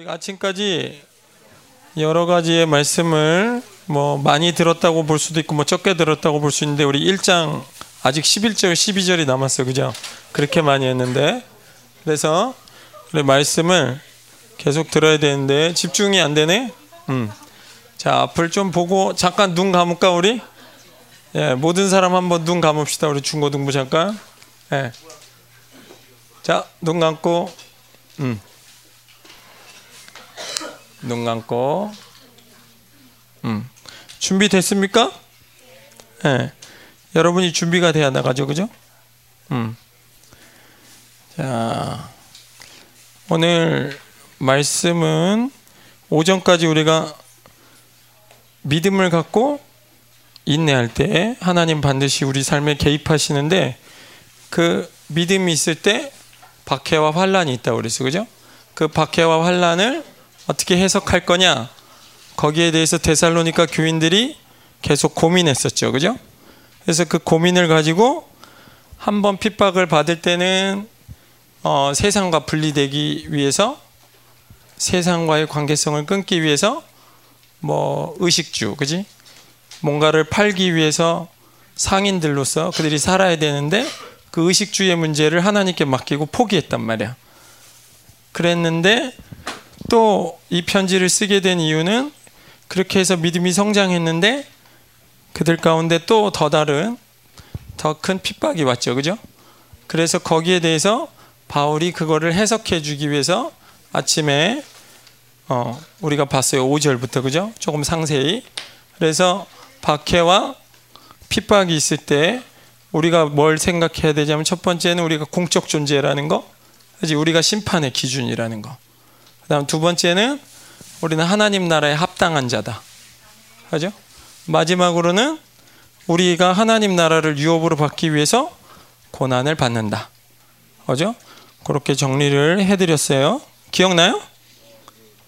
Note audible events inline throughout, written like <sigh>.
우리가 아침까지 여러 가지의 말씀을 뭐 많이 들었다고 볼 수도 있고 뭐 적게 들었다고 볼 수 있는데 우리 1장 아직 11절 12절이 남았어요. 그죠? 그렇게 많이 했는데 그래서 우리 말씀을 계속 들어야 되는데 집중이 안 되네. 음. 자, 앞을 좀 보고 잠깐 눈 감을까 우리? 예, 모든 사람 한번 눈 감읍시다. 우리 중고등부 잠깐. 예. 자, 눈 감고 음. 눈 감고 음. 준비됐습니까? 예. 여러분이 준비가 돼야 나가죠. 그죠? 음. 자. 오늘 말씀은 오전까지 우리가 믿음을 갖고 인내할 때 하나님 반드시 우리 삶에 개입하시는데 그 믿음이 있을 때 박해와 환란이 있다고 그랬어. 그죠? 그 박해와 환란을 어떻게 해석할 거냐? 거기에 대해서 데살로니카 교인들이 계속 고민했었죠. 그죠? 그래서 그 고민을 가지고 한번 핍박을 받을 때는 어, 세상과 분리되기 위해서 세상과의 관계성을 끊기 위해서 뭐 의식주, 그지? 뭔가를 팔기 위해서 상인들로서 그들이 살아야 되는데 그 의식주의 문제를 하나님께 맡기고 포기했단 말이야. 그랬는데 또 이 편지를 쓰게 된 이유는 그렇게 해서 믿음이 성장했는데 그들 가운데 또 더 다른 더 큰 핍박이 왔죠. 그죠? 그래서 거기에 대해서 바울이 그거를 해석해 주기 위해서 아침에 어, 우리가 봤어요. 5절부터 그죠? 조금 상세히. 그래서 박해와 핍박이 있을 때 우리가 뭘 생각해야 되냐면 첫 번째는 우리가 공적 존재라는 거. 그지 우리가 심판의 기준이라는 거. 그다음 두 번째는 우리는 하나님 나라에 합당한 자다. 그죠? 마지막으로는 우리가 하나님 나라를 유업으로 받기 위해서 고난을 받는다. 그죠? 그렇게 정리를 해드렸어요. 기억나요?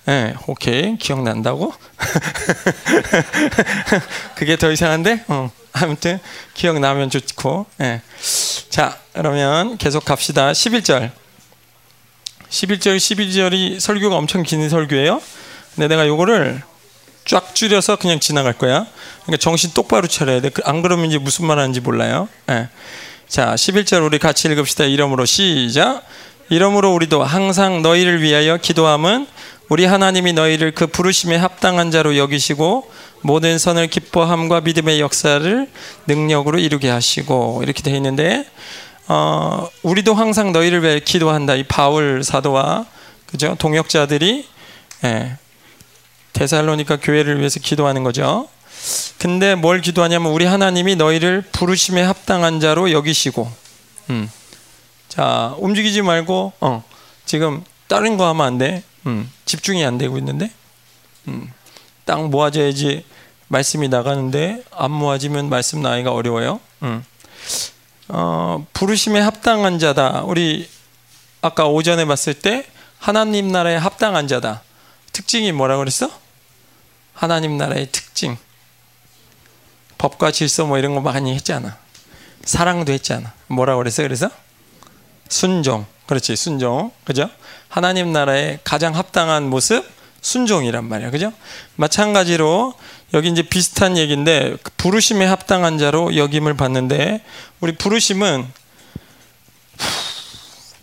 네, 오케이. 기억난다고? <laughs> 그게 더 이상한데? 어, 아무튼, 기억나면 좋고. 네. 자, 그러면 계속 갑시다. 11절. 11절, 12절이 설교가 엄청 긴 설교예요. 근데 내가 요거를 쫙 줄여서 그냥 지나갈 거야. 그러니까 정신 똑바로 차려야 돼. 안 그러면 이제 무슨 말 하는지 몰라요. 네. 자, 11절 우리 같이 읽읍시다. 이름으로 시작. 이러므로 우리도 항상 너희를 위하여 기도함은 우리 하나님이 너희를 그 부르심에 합당한 자로 여기시고 모든 선을 기뻐함과 믿음의 역사를 능력으로 이루게 하시고 이렇게 되어 있는데 어, 우리도 항상 너희를 위해 기도한다. 이 바울 사도와 그죠 동역자들이 예, 데살로니카 교회를 위해서 기도하는 거죠. 근데 뭘 기도하냐면 우리 하나님이 너희를 부르심에 합당한 자로 여기시고, 음. 자 움직이지 말고 어, 지금 다른 거 하면 안 돼. 음, 집중이 안 되고 있는데, 음, 딱 모아져야지 말씀이 나가는데 안 모아지면 말씀 나기가 어려워요. 음. 어, 부르심에 합당한 자다. 우리 아까 오전에 봤을 때 하나님 나라에 합당한 자다. 특징이 뭐라 그랬어? 하나님 나라의 특징. 법과 질서 뭐 이런 거 많이 했잖아. 사랑도 했잖아. 뭐라 그랬어? 그래서 순종. 그렇지. 순종. 그죠? 하나님 나라에 가장 합당한 모습 순종이란 말이야. 그죠? 마찬가지로 여기 이제 비슷한 얘기인데 부르심에 합당한 자로 여김을 받는데 우리 부르심은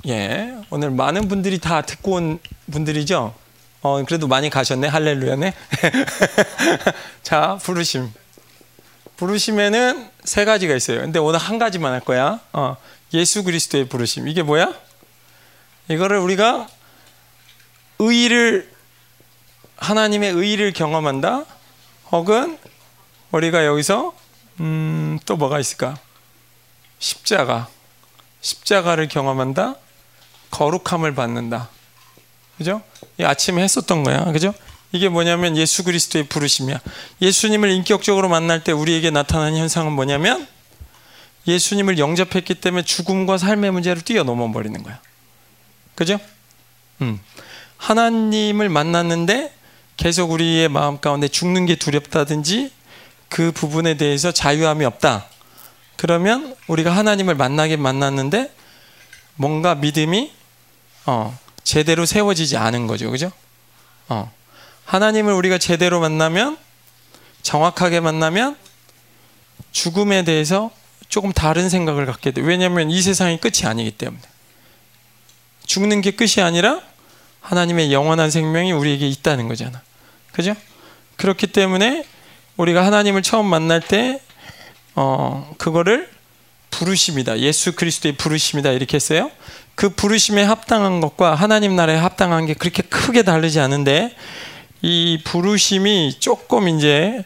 예 오늘 많은 분들이 다 듣고 온 분들이죠. 어 그래도 많이 가셨네 할렐루야네. <laughs> 자 부르심 부르심에는 세 가지가 있어요. 근데 오늘 한 가지만 할 거야. 어, 예수 그리스도의 부르심 이게 뭐야? 이거를 우리가 의를 하나님의 의를 경험한다. 혹은 우리가 여기서 음, 또 뭐가 있을까? 십자가. 십자가를 경험한다. 거룩함을 받는다. 그죠? 아침에 했었던 거야. 그죠? 이게 뭐냐면 예수 그리스도의 부르심이야. 예수님을 인격적으로 만날 때 우리에게 나타나는 현상은 뭐냐면 예수님을 영접했기 때문에 죽음과 삶의 문제를 뛰어넘어 버리는 거야. 그죠? 음. 하나님을 만났는데 계속 우리의 마음 가운데 죽는 게 두렵다든지 그 부분에 대해서 자유함이 없다. 그러면 우리가 하나님을 만나게 만났는데 뭔가 믿음이 어, 제대로 세워지지 않은 거죠. 그죠? 어. 하나님을 우리가 제대로 만나면 정확하게 만나면 죽음에 대해서 조금 다른 생각을 갖게 돼. 왜냐하면 이 세상이 끝이 아니기 때문에. 죽는 게 끝이 아니라 하나님의 영원한 생명이 우리에게 있다는 거잖아. 그죠? 그렇기 때문에 우리가 하나님을 처음 만날 때, 어, 그거를 부르심이다. 예수 그리스도의 부르심이다. 이렇게 했어요. 그 부르심에 합당한 것과 하나님 나라에 합당한 게 그렇게 크게 다르지 않은데, 이 부르심이 조금 이제,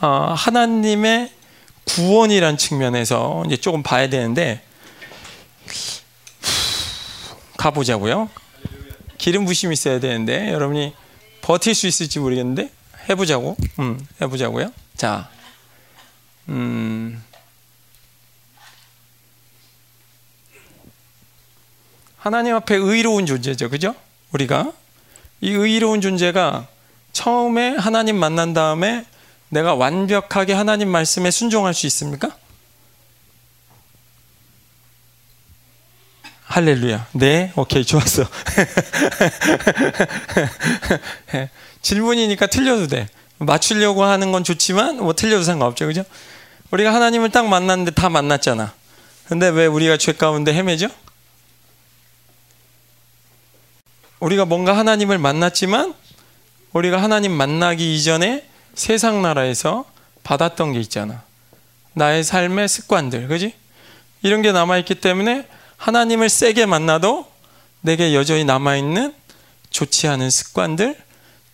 어, 하나님의 구원이란 측면에서 이제 조금 봐야 되는데, 가보자고요. 기름 부심 있어야 되는데 여러분이 버틸 수 있을지 모르겠는데 해보자고. 음, 해보자고요. 자, 음, 하나님 앞에 의로운 존재죠, 그죠? 우리가 이 의로운 존재가 처음에 하나님 만난 다음에 내가 완벽하게 하나님 말씀에 순종할 수 있습니까? 할렐루야. 네, 오케이, 좋았어. <laughs> 질문이니까 틀려도 돼. 맞추려고 하는 건 좋지만, 뭐 틀려도 상관없죠. 그죠? 우리가 하나님을 딱 만났는데 다 만났잖아. 근데 왜 우리가 죄 가운데 헤매죠? 우리가 뭔가 하나님을 만났지만, 우리가 하나님 만나기 이전에 세상 나라에서 받았던 게 있잖아. 나의 삶의 습관들, 그지? 이런 게 남아있기 때문에 하나님을 세게 만나도 내게 여전히 남아있는 좋지 않은 습관들,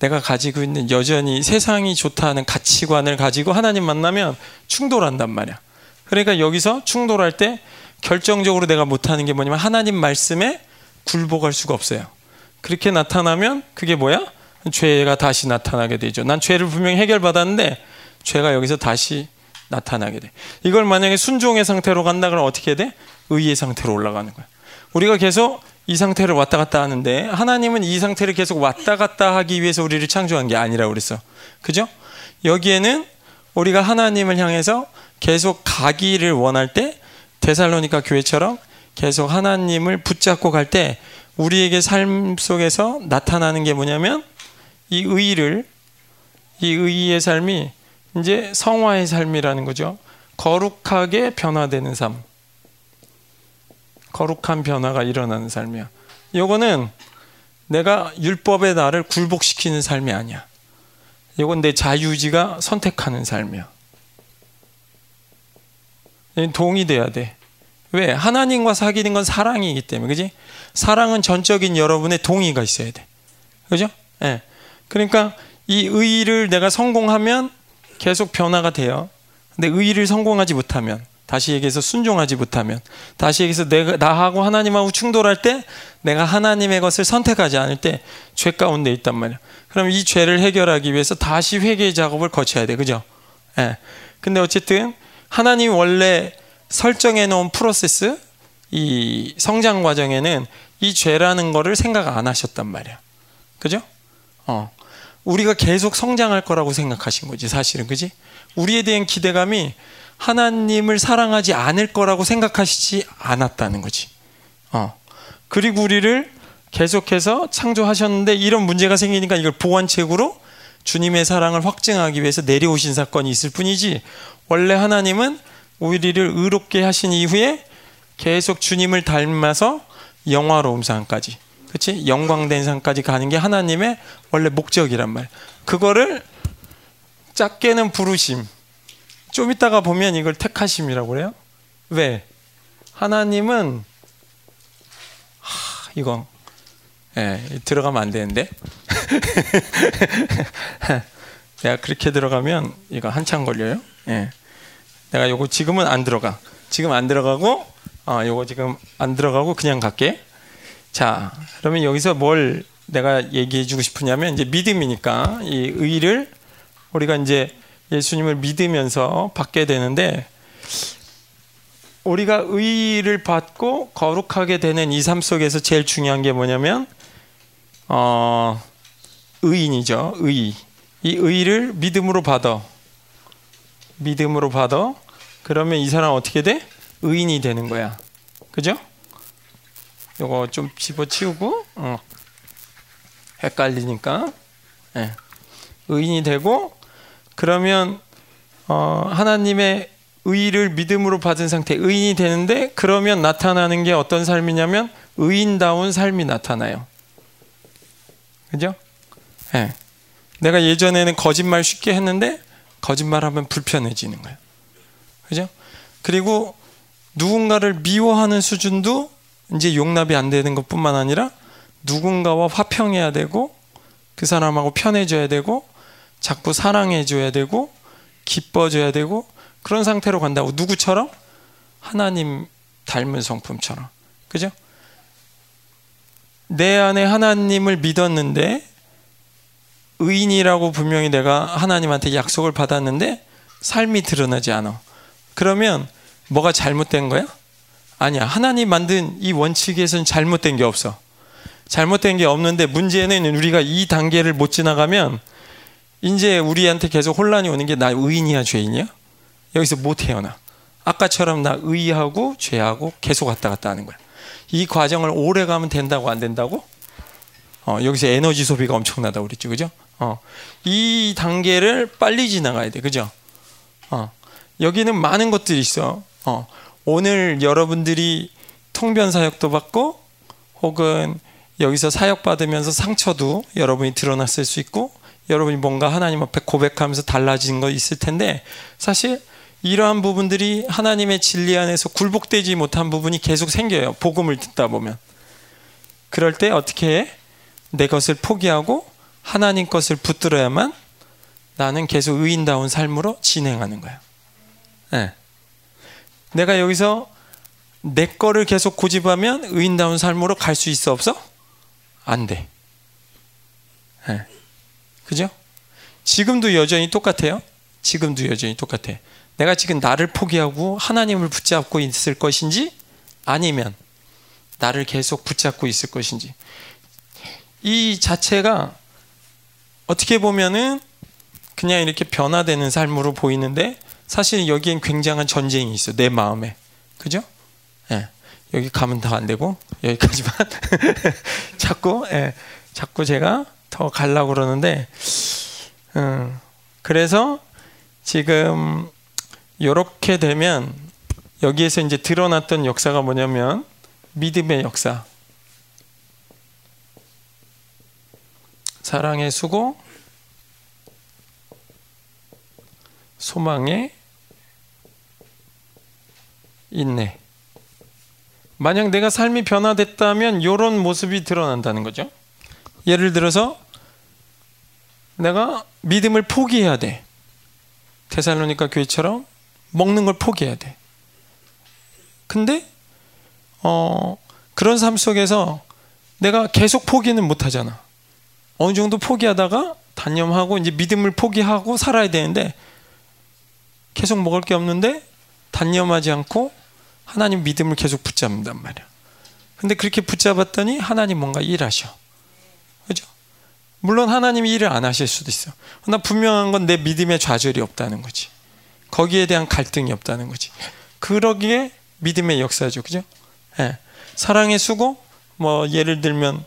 내가 가지고 있는 여전히 세상이 좋다는 가치관을 가지고 하나님 만나면 충돌한단 말이야. 그러니까 여기서 충돌할 때 결정적으로 내가 못하는 게 뭐냐면 하나님 말씀에 굴복할 수가 없어요. 그렇게 나타나면 그게 뭐야? 죄가 다시 나타나게 되죠. 난 죄를 분명히 해결받았는데 죄가 여기서 다시 나타나게 돼. 이걸 만약에 순종의 상태로 간다 그러면 어떻게 돼? 의의 상태로 올라가는 거야. 우리가 계속 이 상태를 왔다 갔다 하는데 하나님은 이 상태를 계속 왔다 갔다 하기 위해서 우리를 창조한 게 아니라 그랬어. 그죠? 여기에는 우리가 하나님을 향해서 계속 가기를 원할 때 데살로니가 교회처럼 계속 하나님을 붙잡고 갈 때 우리에게 삶 속에서 나타나는 게 뭐냐면 이 의를 이 의의 삶이 이제 성화의 삶이라는 거죠. 거룩하게 변화되는 삶. 거룩한 변화가 일어나는 삶이야. 요거는 내가 율법의 나를 굴복시키는 삶이 아니야. 이건 내 자유지가 선택하는 삶이야. 동의돼야 돼. 왜? 하나님과 사귀는 건 사랑이기 때문에, 그지? 사랑은 전적인 여러분의 동의가 있어야 돼. 그죠? 예. 네. 그러니까 이 의를 내가 성공하면 계속 변화가 돼요. 근데 의를 성공하지 못하면 다시 얘기해서 순종하지 못하면 다시 얘기해서 내가 나하고 하나님하고 충돌할 때 내가 하나님의 것을 선택하지 않을 때 죄 가운데 있단 말이야. 그럼 이 죄를 해결하기 위해서 다시 회개 작업을 거쳐야 돼. 그죠? 예. 네. 근데 어쨌든 하나님 원래 설정해 놓은 프로세스 이 성장 과정에는 이 죄라는 거를 생각 안 하셨단 말이야. 그죠? 어. 우리가 계속 성장할 거라고 생각하신 거지, 사실은. 그지? 우리에 대한 기대감이 하나님을 사랑하지 않을 거라고 생각하시지 않았다는 거지. 어. 그리고 우리를 계속해서 창조하셨는데 이런 문제가 생기니까 이걸 보완책으로 주님의 사랑을 확증하기 위해서 내려오신 사건이 있을 뿐이지 원래 하나님은 우리를 의롭게 하신 이후에 계속 주님을 닮아서 영화로움 상까지 그치? 영광된 상까지 가는 게 하나님의 원래 목적이란 말. 그거를 작게는 부르심. 좀 이따가 보면 이걸 택하심이라고 그래요. 왜? 하나님은 하, 이거 예, 들어가면 안 되는데. <laughs> 내가 그렇게 들어가면 이거 한참 걸려요. 예. 내가 요거 지금은 안 들어가. 지금 안 들어가고 아, 요거 지금 안 들어가고 그냥 갈게. 자, 그러면 여기서 뭘 내가 얘기해 주고 싶으냐면 이제 믿음이니까 이 의를 우리가 이제 예수님을 믿으면서 받게 되는데 우리가 의를 받고 거룩하게 되는 이 삶 속에서 제일 중요한 게 뭐냐면 어 의인이죠. 의. 이 의를 믿음으로 받아. 믿음으로 받아. 그러면 이 사람 어떻게 돼? 의인이 되는 거야. 그죠? 요거 좀 집어치우고 어. 헷갈리니까 예. 의인이 되고 그러면 어, 하나님의 의를 믿음으로 받은 상태 의인이 되는데 그러면 나타나는 게 어떤 삶이냐면 의인다운 삶이 나타나요. 그죠? 예. 내가 예전에는 거짓말 쉽게 했는데 거짓말하면 불편해지는 거예요. 그죠? 그리고 누군가를 미워하는 수준도 이제 용납이 안 되는 것뿐만 아니라 누군가와 화평해야 되고 그 사람하고 편해져야 되고 자꾸 사랑해줘야 되고 기뻐져야 되고 그런 상태로 간다고 누구처럼 하나님 닮은 성품처럼 그죠? 내 안에 하나님을 믿었는데 의인이라고 분명히 내가 하나님한테 약속을 받았는데 삶이 드러나지 않아. 그러면 뭐가 잘못된 거야? 아니야. 하나님 만든 이 원칙에서는 잘못된 게 없어. 잘못된 게 없는데 문제는 우리가 이 단계를 못 지나가면 이제 우리한테 계속 혼란이 오는 게 나 의인이야 죄인이야? 여기서 못 태어나. 아까처럼 나 의하고 죄하고 계속 왔다 갔다 하는 거야. 이 과정을 오래 가면 된다고 안 된다고? 어, 여기서 에너지 소비가 엄청나다 그랬죠, 그죠? 어, 이 단계를 빨리 지나가야 돼, 그죠? 어, 여기는 많은 것들이 있어. 어, 오늘 여러분들이 통변 사역도 받고 혹은 여기서 사역 받으면서 상처도 여러분이 드러났을 수 있고 여러분이 뭔가 하나님 앞에 고백하면서 달라진 거 있을 텐데 사실 이러한 부분들이 하나님의 진리 안에서 굴복되지 못한 부분이 계속 생겨요. 복음을 듣다 보면. 그럴 때 어떻게 해? 내 것을 포기하고 하나님 것을 붙들어야만 나는 계속 의인다운 삶으로 진행하는 거야. 네. 내가 여기서 내 거를 계속 고집하면 의인다운 삶으로 갈 수 있어 없어? 안 돼. 네. 그죠? 지금도 여전히 똑같아요. 지금도 여전히 똑같아. 내가 지금 나를 포기하고 하나님을 붙잡고 있을 것인지 아니면 나를 계속 붙잡고 있을 것인지 이 자체가 어떻게 보면은 그냥 이렇게 변화되는 삶으로 보이는데 사실 여기엔 굉장한 전쟁이 있어 내 마음에 그죠? 예. 여기 가면 더안 되고 여기까지만 <laughs> 자꾸 예. 자꾸 제가 더 갈라고 그러는데 음, 그래서 지금 이렇게 되면 여기에서 이제 드러났던 역사가 뭐냐면 믿음의 역사. 사랑의 수고 소망의 인내. 만약 내가 삶이 변화됐다면 이런 모습이 드러난다는 거죠. 예를 들어서 내가 믿음을 포기해야 돼 테살로니카 교회처럼 먹는 걸 포기해야 돼. 근데 어 그런 삶 속에서 내가 계속 포기는 못 하잖아. 어느 정도 포기하다가 단념하고 이제 믿음을 포기하고 살아야 되는데 계속 먹을 게 없는데 단념하지 않고 하나님 믿음을 계속 붙잡는단 말이야. 근데 그렇게 붙잡았더니 하나님 뭔가 일하셔. 물론 하나님이 일을 안 하실 수도 있어. 나 분명한 건 내 믿음의 좌절이 없다는 거지. 거기에 대한 갈등이 없다는 거지. 그러기에 믿음의 역사죠. 그죠? 예. 사랑의 수고, 뭐, 예를 들면,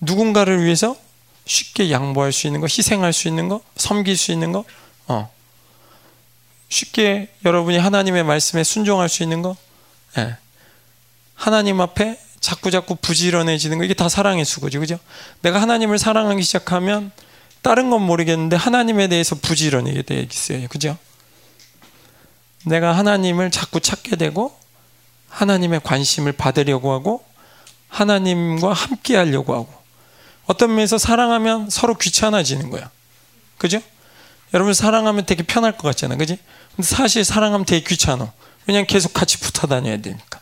누군가를 위해서 쉽게 양보할 수 있는 거, 희생할 수 있는 거, 섬길 수 있는 거, 어. 쉽게 여러분이 하나님의 말씀에 순종할 수 있는 거, 예. 하나님 앞에 자꾸 자꾸 부지런해지는 거, 이게 다 사랑의 수고죠. 그죠? 내가 하나님을 사랑하기 시작하면 다른 건 모르겠는데 하나님에 대해서 부지런하게 되겠어요. 그죠? 내가 하나님을 자꾸 찾게 되고 하나님의 관심을 받으려고 하고 하나님과 함께 하려고 하고 어떤 면에서 사랑하면 서로 귀찮아지는 거야. 그죠? 여러분 사랑하면 되게 편할 것 같잖아. 그지? 근데 사실 사랑하면 되게 귀찮아. 왜냐면 계속 같이 붙어 다녀야 되니까.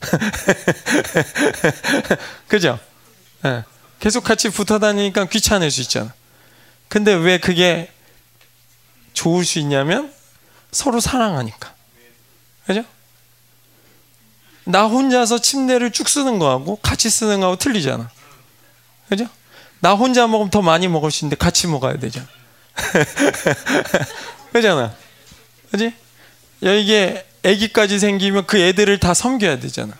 <laughs> 그죠? 네. 계속 같이 붙어 다니니까 귀찮을 수 있잖아. 근데 왜 그게 좋을 수 있냐면 서로 사랑하니까. 그죠? 나 혼자서 침대를 쭉 쓰는 거하고 같이 쓰는 거하고 틀리잖아. 그죠? 나 혼자 먹으면 더 많이 먹을 수 있는데 같이 먹어야 되잖아. <laughs> 그잖아. 그지? 이게 아기까지 생기면 그 애들을 다 섬겨야 되잖아.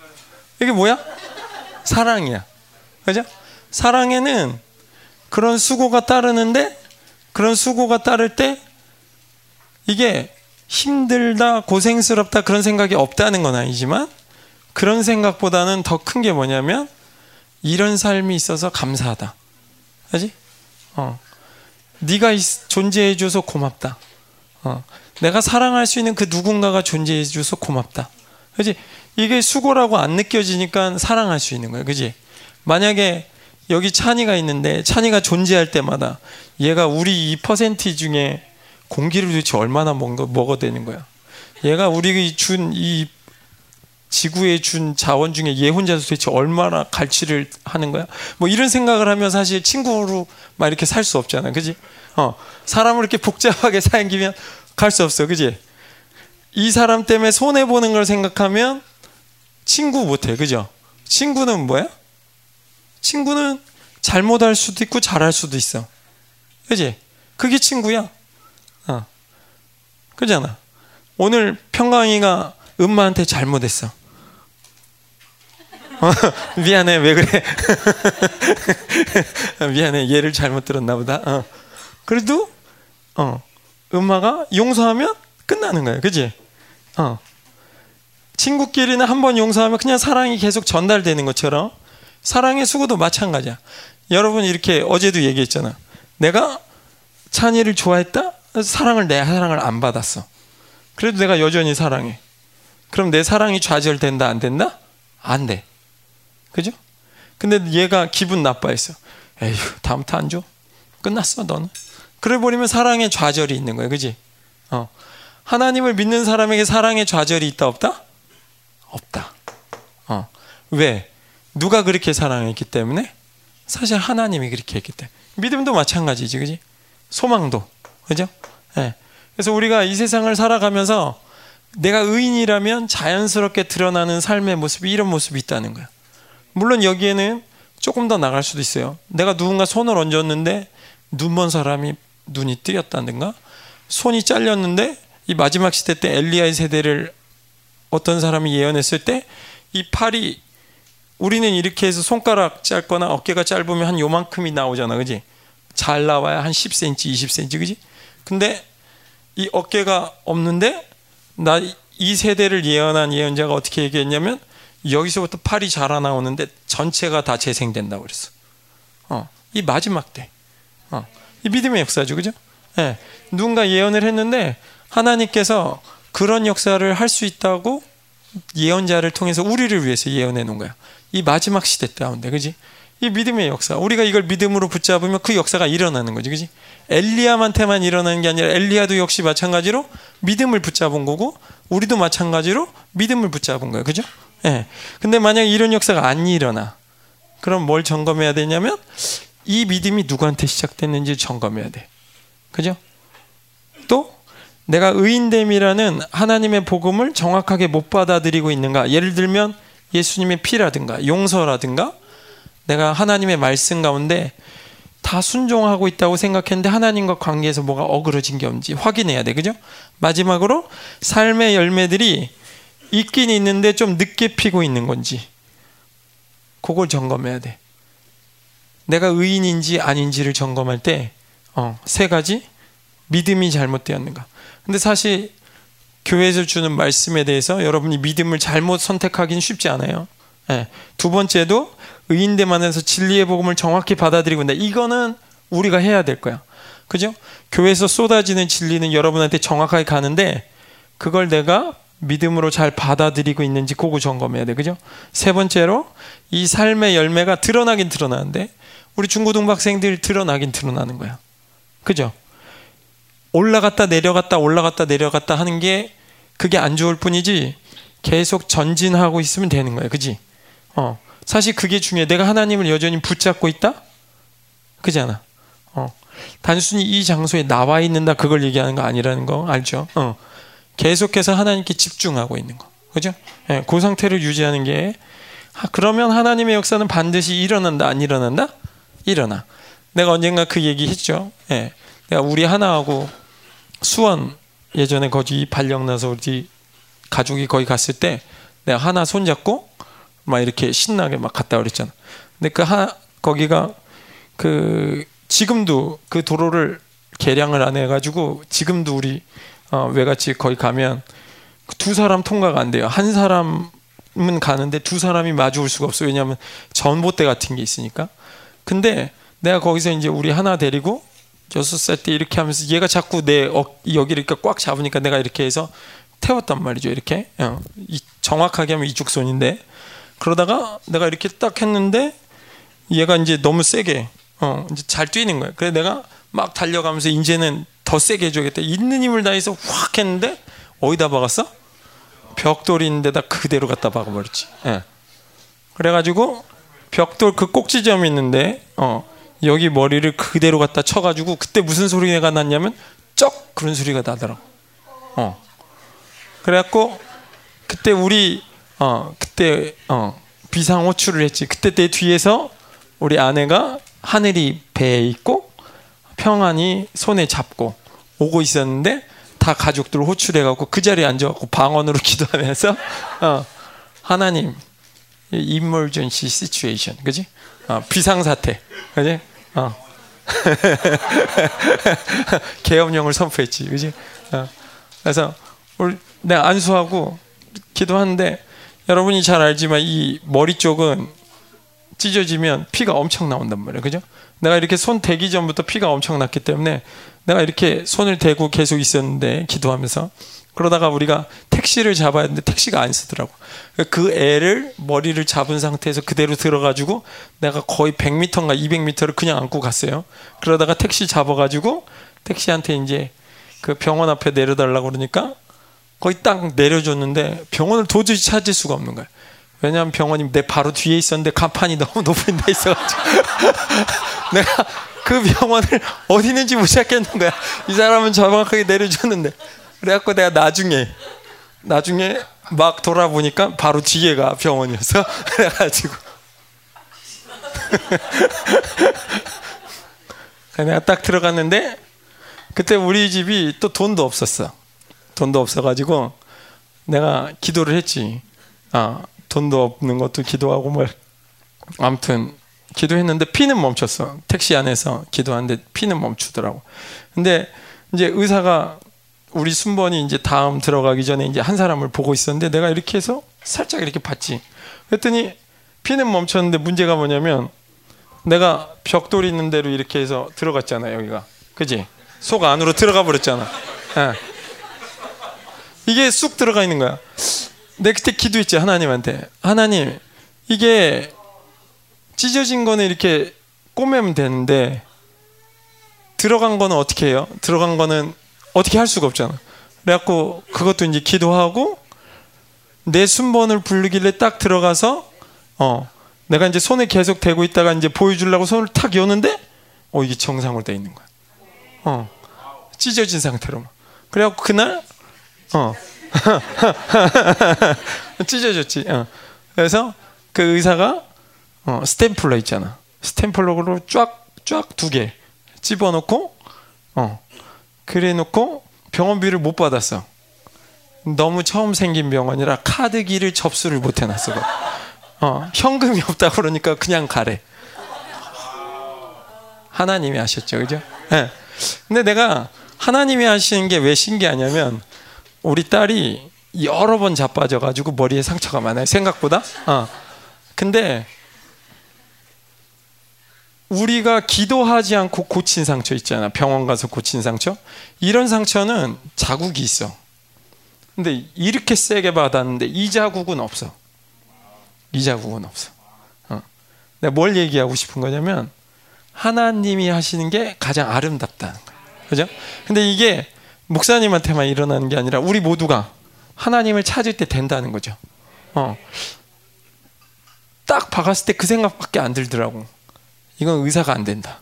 이게 뭐야? 사랑이야. 그죠? 사랑에는 그런 수고가 따르는데 그런 수고가 따를 때 이게 힘들다, 고생스럽다 그런 생각이 없다는 건 아니지만 그런 생각보다는 더 큰 게 뭐냐면 이런 삶이 있어서 감사하다. 그지? 어. 네가 존재해 줘서 고맙다. 어. 내가 사랑할 수 있는 그 누군가가 존재해 줘서 고맙다. 그지? 이게 수고라고 안 느껴지니까 사랑할 수 있는 거예요. 그지? 만약에 여기 찬이가 있는데 찬이가 존재할 때마다 얘가 우리 이 퍼센티 중에 공기를 도대체 얼마나 먹어, 먹어대는 거야. 얘가 우리 준 이 지구에 준 자원 중에 얘 혼자서 도대체 얼마나 갈취를 하는 거야? 뭐 이런 생각을 하면 사실 친구로 막 이렇게 살 수 없잖아. 그지? 어. 사람을 이렇게 복잡하게 <laughs> 살기면 갈수 없어. 그지? 이 사람 때문에 손해 보는 걸 생각하면 친구 못해. 그죠? 친구는 뭐야? 친구는 잘못할 수도 있고 잘할 수도 있어. 그지? 그게 친구야. 어. 그잖아. 오늘 평강이가 엄마한테 잘못했어. 어, <laughs> 미안해, 왜 그래? <laughs> 미안해, 얘를 잘못 들었나 보다. 어. 그래도, 어, 엄마가 용서하면 끝나는 거야. 그지? 어. 친구끼리는 한 번 용서하면 그냥 사랑이 계속 전달되는 것처럼 사랑의 수고도 마찬가지야. 여러분 이렇게 어제도 얘기했잖아. 내가 찬이를 좋아했다? 사랑을 내 사랑을 안 받았어. 그래도 내가 여전히 사랑해. 그럼 내 사랑이 좌절된다 안 된다? 안 돼. 그죠? 근데 얘가 기분 나빠했어. 에휴 다음부터 안 줘. 끝났어 너는. 그래 버리면 사랑의 좌절이 있는 거야. 그지? 어. 하나님을 믿는 사람에게 사랑의 좌절이 있다 없다? 없다. 어. 왜? 누가 그렇게 사랑했기 때문에? 사실 하나님이 그렇게 했기 때문에. 믿음도 마찬가지지, 그지? 소망도. 그죠? 네. 그래서 우리가 이 세상을 살아가면서 내가 의인이라면 자연스럽게 드러나는 삶의 모습이 이런 모습이 있다는 거야. 물론 여기에는 조금 더 나갈 수도 있어요. 내가 누군가 손을 얹었는데 눈먼 사람이 눈이 뜨였다든가 손이 잘렸는데 이 마지막 시대 때 엘리야의 세대를 어떤 사람이 예언했을 때 이 팔이 우리는 이렇게 해서 손가락 짧거나 어깨가 짧으면 한 요만큼이 나오잖아. 그지? 잘 나와야 한 10cm, 20cm. 그지? 근데 이 어깨가 없는데 나 이 세대를 예언한 예언자가 어떻게 얘기했냐면 여기서부터 팔이 자라 나오는데 전체가 다 재생된다고 그랬어. 어, 이 마지막 때. 어, 이 믿음의 역사죠. 그죠? 예. 네. 누군가 예언을 했는데 하나님께서 그런 역사를 할 수 있다고 예언자를 통해서 우리를 위해서 예언해 놓은 거야. 이 마지막 시대 가운데, 그지? 이 믿음의 역사. 우리가 이걸 믿음으로 붙잡으면 그 역사가 일어나는 거지, 그지? 엘리야한테만 일어나는 게 아니라 엘리야도 역시 마찬가지로 믿음을 붙잡은 거고, 우리도 마찬가지로 믿음을 붙잡은 거예요, 그죠? 예. 네. 근데 만약 이런 역사가 안 일어나, 그럼 뭘 점검해야 되냐면 이 믿음이 누구한테 시작됐는지 점검해야 돼, 그죠? 또 내가 의인됨이라는 하나님의 복음을 정확하게 못 받아들이고 있는가? 예를 들면 예수님의 피라든가 용서라든가 내가 하나님의 말씀 가운데 다 순종하고 있다고 생각했는데 하나님과 관계에서 뭐가 어그러진 게 없는지 확인해야 돼. 그죠? 마지막으로 삶의 열매들이 있긴 있는데 좀 늦게 피고 있는 건지 그걸 점검해야 돼. 내가 의인인지 아닌지를 점검할 때, 어, 세 가지 믿음이 잘못되었는가. 근데 사실 교회에서 주는 말씀에 대해서 여러분이 믿음을 잘못 선택하기는 쉽지 않아요. 네. 두 번째도 의인됨 안에서 진리의 복음을 정확히 받아들이고 있다. 이거는 우리가 해야 될 거야. 그죠? 교회에서 쏟아지는 진리는 여러분한테 정확하게 가는데 그걸 내가 믿음으로 잘 받아들이고 있는지 그거 점검해야 돼. 그죠? 세 번째로 이 삶의 열매가 드러나긴 드러나는데 우리 중고등학생들 드러나긴 드러나는 거야. 그죠? 올라갔다 내려갔다 올라갔다 내려갔다 하는 게 그게 안 좋을 뿐이지 계속 전진하고 있으면 되는 거예요. 그지? 어. 사실 그게 중요해. 내가 하나님을 여전히 붙잡고 있다? 그지 않아? 어. 단순히 이 장소에 나와 있는다 그걸 얘기하는 거 아니라는 거 알죠? 어. 계속해서 하나님께 집중하고 있는 거. 그죠? 예, 그 상태를 유지하는 게 그러면 하나님의 역사는 반드시 일어난다 안 일어난다? 일어나. 내가 언젠가 그 얘기 했죠. 예. 내가 우리 하나하고 수원 예전에 거기 발령 나서 우리 가족이 거기 갔을 때 내가 하나 손잡고 막 이렇게 신나게 막 갔다 그랬잖아. 근데 그 하, 거기가 그 지금도 그 도로를 개량을 안 해가지고 지금도 우리 어, 외갓집 거기 가면 두 사람 통과가 안 돼요. 한 사람은 가는데 두 사람이 마주올 수가 없어요. 왜냐하면 전봇대 같은 게 있으니까. 근데 내가 거기서 이제 우리 하나 데리고 여섯 살 때 이렇게 하면서 얘가 자꾸 내 어, 여기를 이렇게 꽉 잡으니까 내가 이렇게 해서 태웠단 말이죠. 이렇게 어, 이, 정확하게 하면 이쪽 손인데 그러다가 내가 이렇게 딱 했는데 얘가 이제 너무 세게 어, 이제 잘 뛰는 거야. 그래 내가 막 달려가면서 이제는 더 세게 해줘야겠다. 있는 힘을 다해서 확 했는데 어디다 박았어? 벽돌인데다 그대로 갖다 박아버렸지. 예. 그래가지고 벽돌 그 꼭지점이 있는데 어, 여기 머리를 그대로 갖다 쳐가지고 그때 무슨 소리가 났냐면 쩍 그런 소리가 나더라고. 어. 그래갖고 그때 우리 어 그때 어 비상호출을 했지. 그때 내 뒤에서 우리 아내가 하늘이 배에 있고 평안이 손에 잡고 오고 있었는데 다 가족들 호출해갖고 그 자리에 앉아갖고 방언으로 <laughs> 기도하면서 어, 하나님 인멀전시 시츄에이션 그지 어, 비상사태 그지 어. <laughs> 계엄령을 선포했지 그지 어. 그래서 오늘 내가 안수하고 기도하는데 여러분이 잘 알지만 이 머리 쪽은 찢어지면 피가 엄청 나온단 말이에요. 그죠? 내가 이렇게 손 대기 전부터 피가 엄청 났기 때문에 내가 이렇게 손을 대고 계속 있었는데 기도하면서 그러다가 우리가 택시를 잡아야 하는데 택시가 안 쓰더라고. 그 애를 머리를 잡은 상태에서 그대로 들어가지고 내가 거의 100m인가 200m를 그냥 안고 갔어요. 그러다가 택시 잡아가지고 택시한테 이제 그 병원 앞에 내려달라고 그러니까 거의 딱 내려줬는데 병원을 도저히 찾을 수가 없는 거야. 왜냐하면 병원이 내 바로 뒤에 있었는데 간판이 너무 높은 데 있어가지고 <laughs> 내가 그 병원을 어디 있는지 못 찾겠는 거야. 이 사람은 정확하게 내려줬는데 그래갖고 내가 나중에 나중에 막 돌아보니까 바로 뒤에가 병원이어서 <laughs> 그래가지고 <laughs> 내가 딱 들어갔는데 그때 우리 집이 또 돈도 없었어. 돈도 없어가지고 내가 기도를 했지. 아 돈도 없는 것도 기도하고 뭐 아무튼 기도했는데 피는 멈췄어. 택시 안에서 기도하는데 피는 멈추더라고. 근데 이제 의사가 우리 순번이 이제 다음 들어가기 전에 이제 한 사람을 보고 있었는데 내가 이렇게 해서 살짝 이렇게 봤지. 그랬더니 피는 멈췄는데 문제가 뭐냐면 내가 벽돌 있는 대로 이렇게 해서 들어갔잖아 여기가. 그지? 속 안으로 들어가 버렸잖아. 네. 이게 쑥 들어가 있는 거야. 내 그때 기도했지 하나님한테. 하나님 이게 찢어진 거는 이렇게 꼬매면 되는데 들어간 거는 어떻게 해요? 들어간 거는 어떻게 할 수가 없잖아. 그래갖고 그것도 이제 기도하고 내 순번을 부르길래 딱 들어가서 어 내가 이제 손에 계속 대고 있다가 이제 보여주려고 손을 탁 여는데 어 이게 정상으로 돼 있는 거야. 어 찢어진 상태로. 그래갖고 그날 어 <laughs> 찢어졌지. 어. 그래서 그 의사가 어, 스탬플러 있잖아. 스탬플러로 쫙 쫙 두 개 집어넣고 어 그래 놓고 병원비를 못 받았어. 너무 처음 생긴 병원이라 카드기를 접수를 못 해놨어. 어 현금이 없다 그러니까 그냥 가래. 하나님이 하셨죠, 그죠? 예. 네. 근데 내가 하나님이 하시는 게 왜 신기하냐면 우리 딸이 여러 번 자빠져가지고 머리에 상처가 많아요. 생각보다. 어. 근데 우리가 기도하지 않고 고친 상처 있잖아. 병원 가서 고친 상처. 이런 상처는 자국이 있어. 근데 이렇게 세게 받았는데 이 자국은 없어. 이 자국은 없어. 어. 내가 뭘 얘기하고 싶은 거냐면 하나님이 하시는 게 가장 아름답다는 거야. 그죠? 근데 이게 목사님한테만 일어나는 게 아니라 우리 모두가 하나님을 찾을 때 된다는 거죠. 어. 딱 박았을 때 그 생각밖에 안 들더라고. 이건 의사가 안 된다.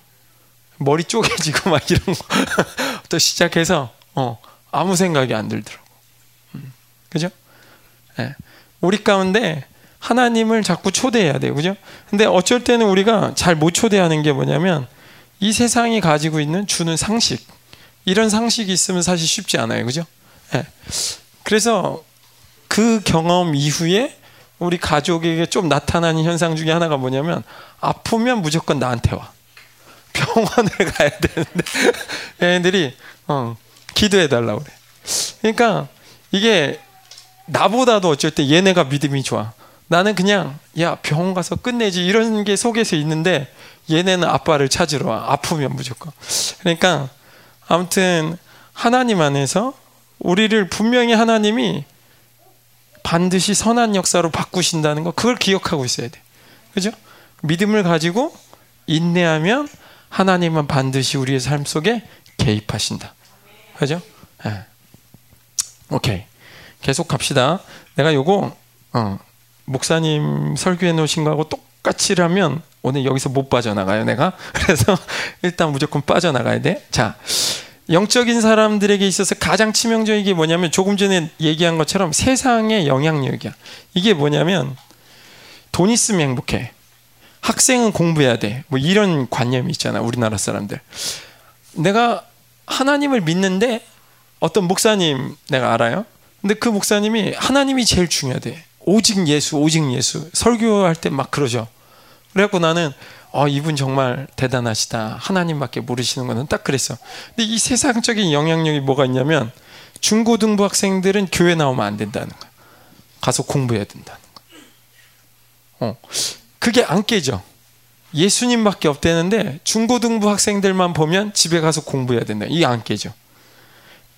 머리 쪼개지고 막 이런 거또 <laughs> 시작해서 어, 아무 생각이 안 들더라고. 음, 그죠? 네. 우리 가운데 하나님을 자꾸 초대해야 돼요. 그죠? 근데 어쩔 때는 우리가 잘 못 초대하는 게 뭐냐면 이 세상이 가지고 있는 주는 상식 이런 상식이 있으면 사실 쉽지 않아요. 그죠? 네. 그래서 그 경험 이후에 우리 가족에게 좀 나타나는 현상 중에 하나가 뭐냐면 아프면 무조건 나한테 와. 병원을 <laughs> 가야 되는데 <laughs> 얘네들이 어, 기도해 달라고 그래. 그러니까 이게 나보다도 어쩔 때 얘네가 믿음이 좋아. 나는 그냥 야 병원 가서 끝내지 이런 게 속에서 있는데 얘네는 아빠를 찾으러 와. 아프면 무조건. 그러니까 아무튼 하나님 안에서 우리를 분명히 하나님이 반드시 선한 역사로 바꾸신다는 거 그걸 기억하고 있어야 돼. 그죠? 믿음을 가지고 인내하면 하나님은 반드시 우리의 삶 속에 개입하신다. 그죠? 네. 오케이. 계속 갑시다. 내가 요거 어, 목사님 설교해 놓으신 거하고 똑같이라면 오늘 여기서 못 빠져나가요, 내가. <laughs> 그래서 일단 무조건 빠져나가야 돼. 자, 영적인 사람들에게 있어서 가장 치명적인 게 뭐냐면 조금 전에 얘기한 것처럼 세상의 영향력이야. 이게 뭐냐면 돈 있으면 행복해. 학생은 공부해야 돼. 뭐 이런 관념이 있잖아. 우리나라 사람들. 내가 하나님을 믿는데 어떤 목사님 내가 알아요. 근데 그 목사님이 하나님이 제일 중요하대. 오직 예수, 오직 예수. 설교할 때 막 그러죠. 그래갖고 나는 어, 이분 정말 대단하시다. 하나님밖에 모르시는 거는 딱 그랬어. 근데 이 세상적인 영향력이 뭐가 있냐면 중고등부 학생들은 교회 나오면 안 된다는 거야. 가서 공부해야 된다는 거야. 어, 그게 안 깨져. 예수님밖에 없대는데 중고등부 학생들만 보면 집에 가서 공부해야 된다. 이게 안 깨져.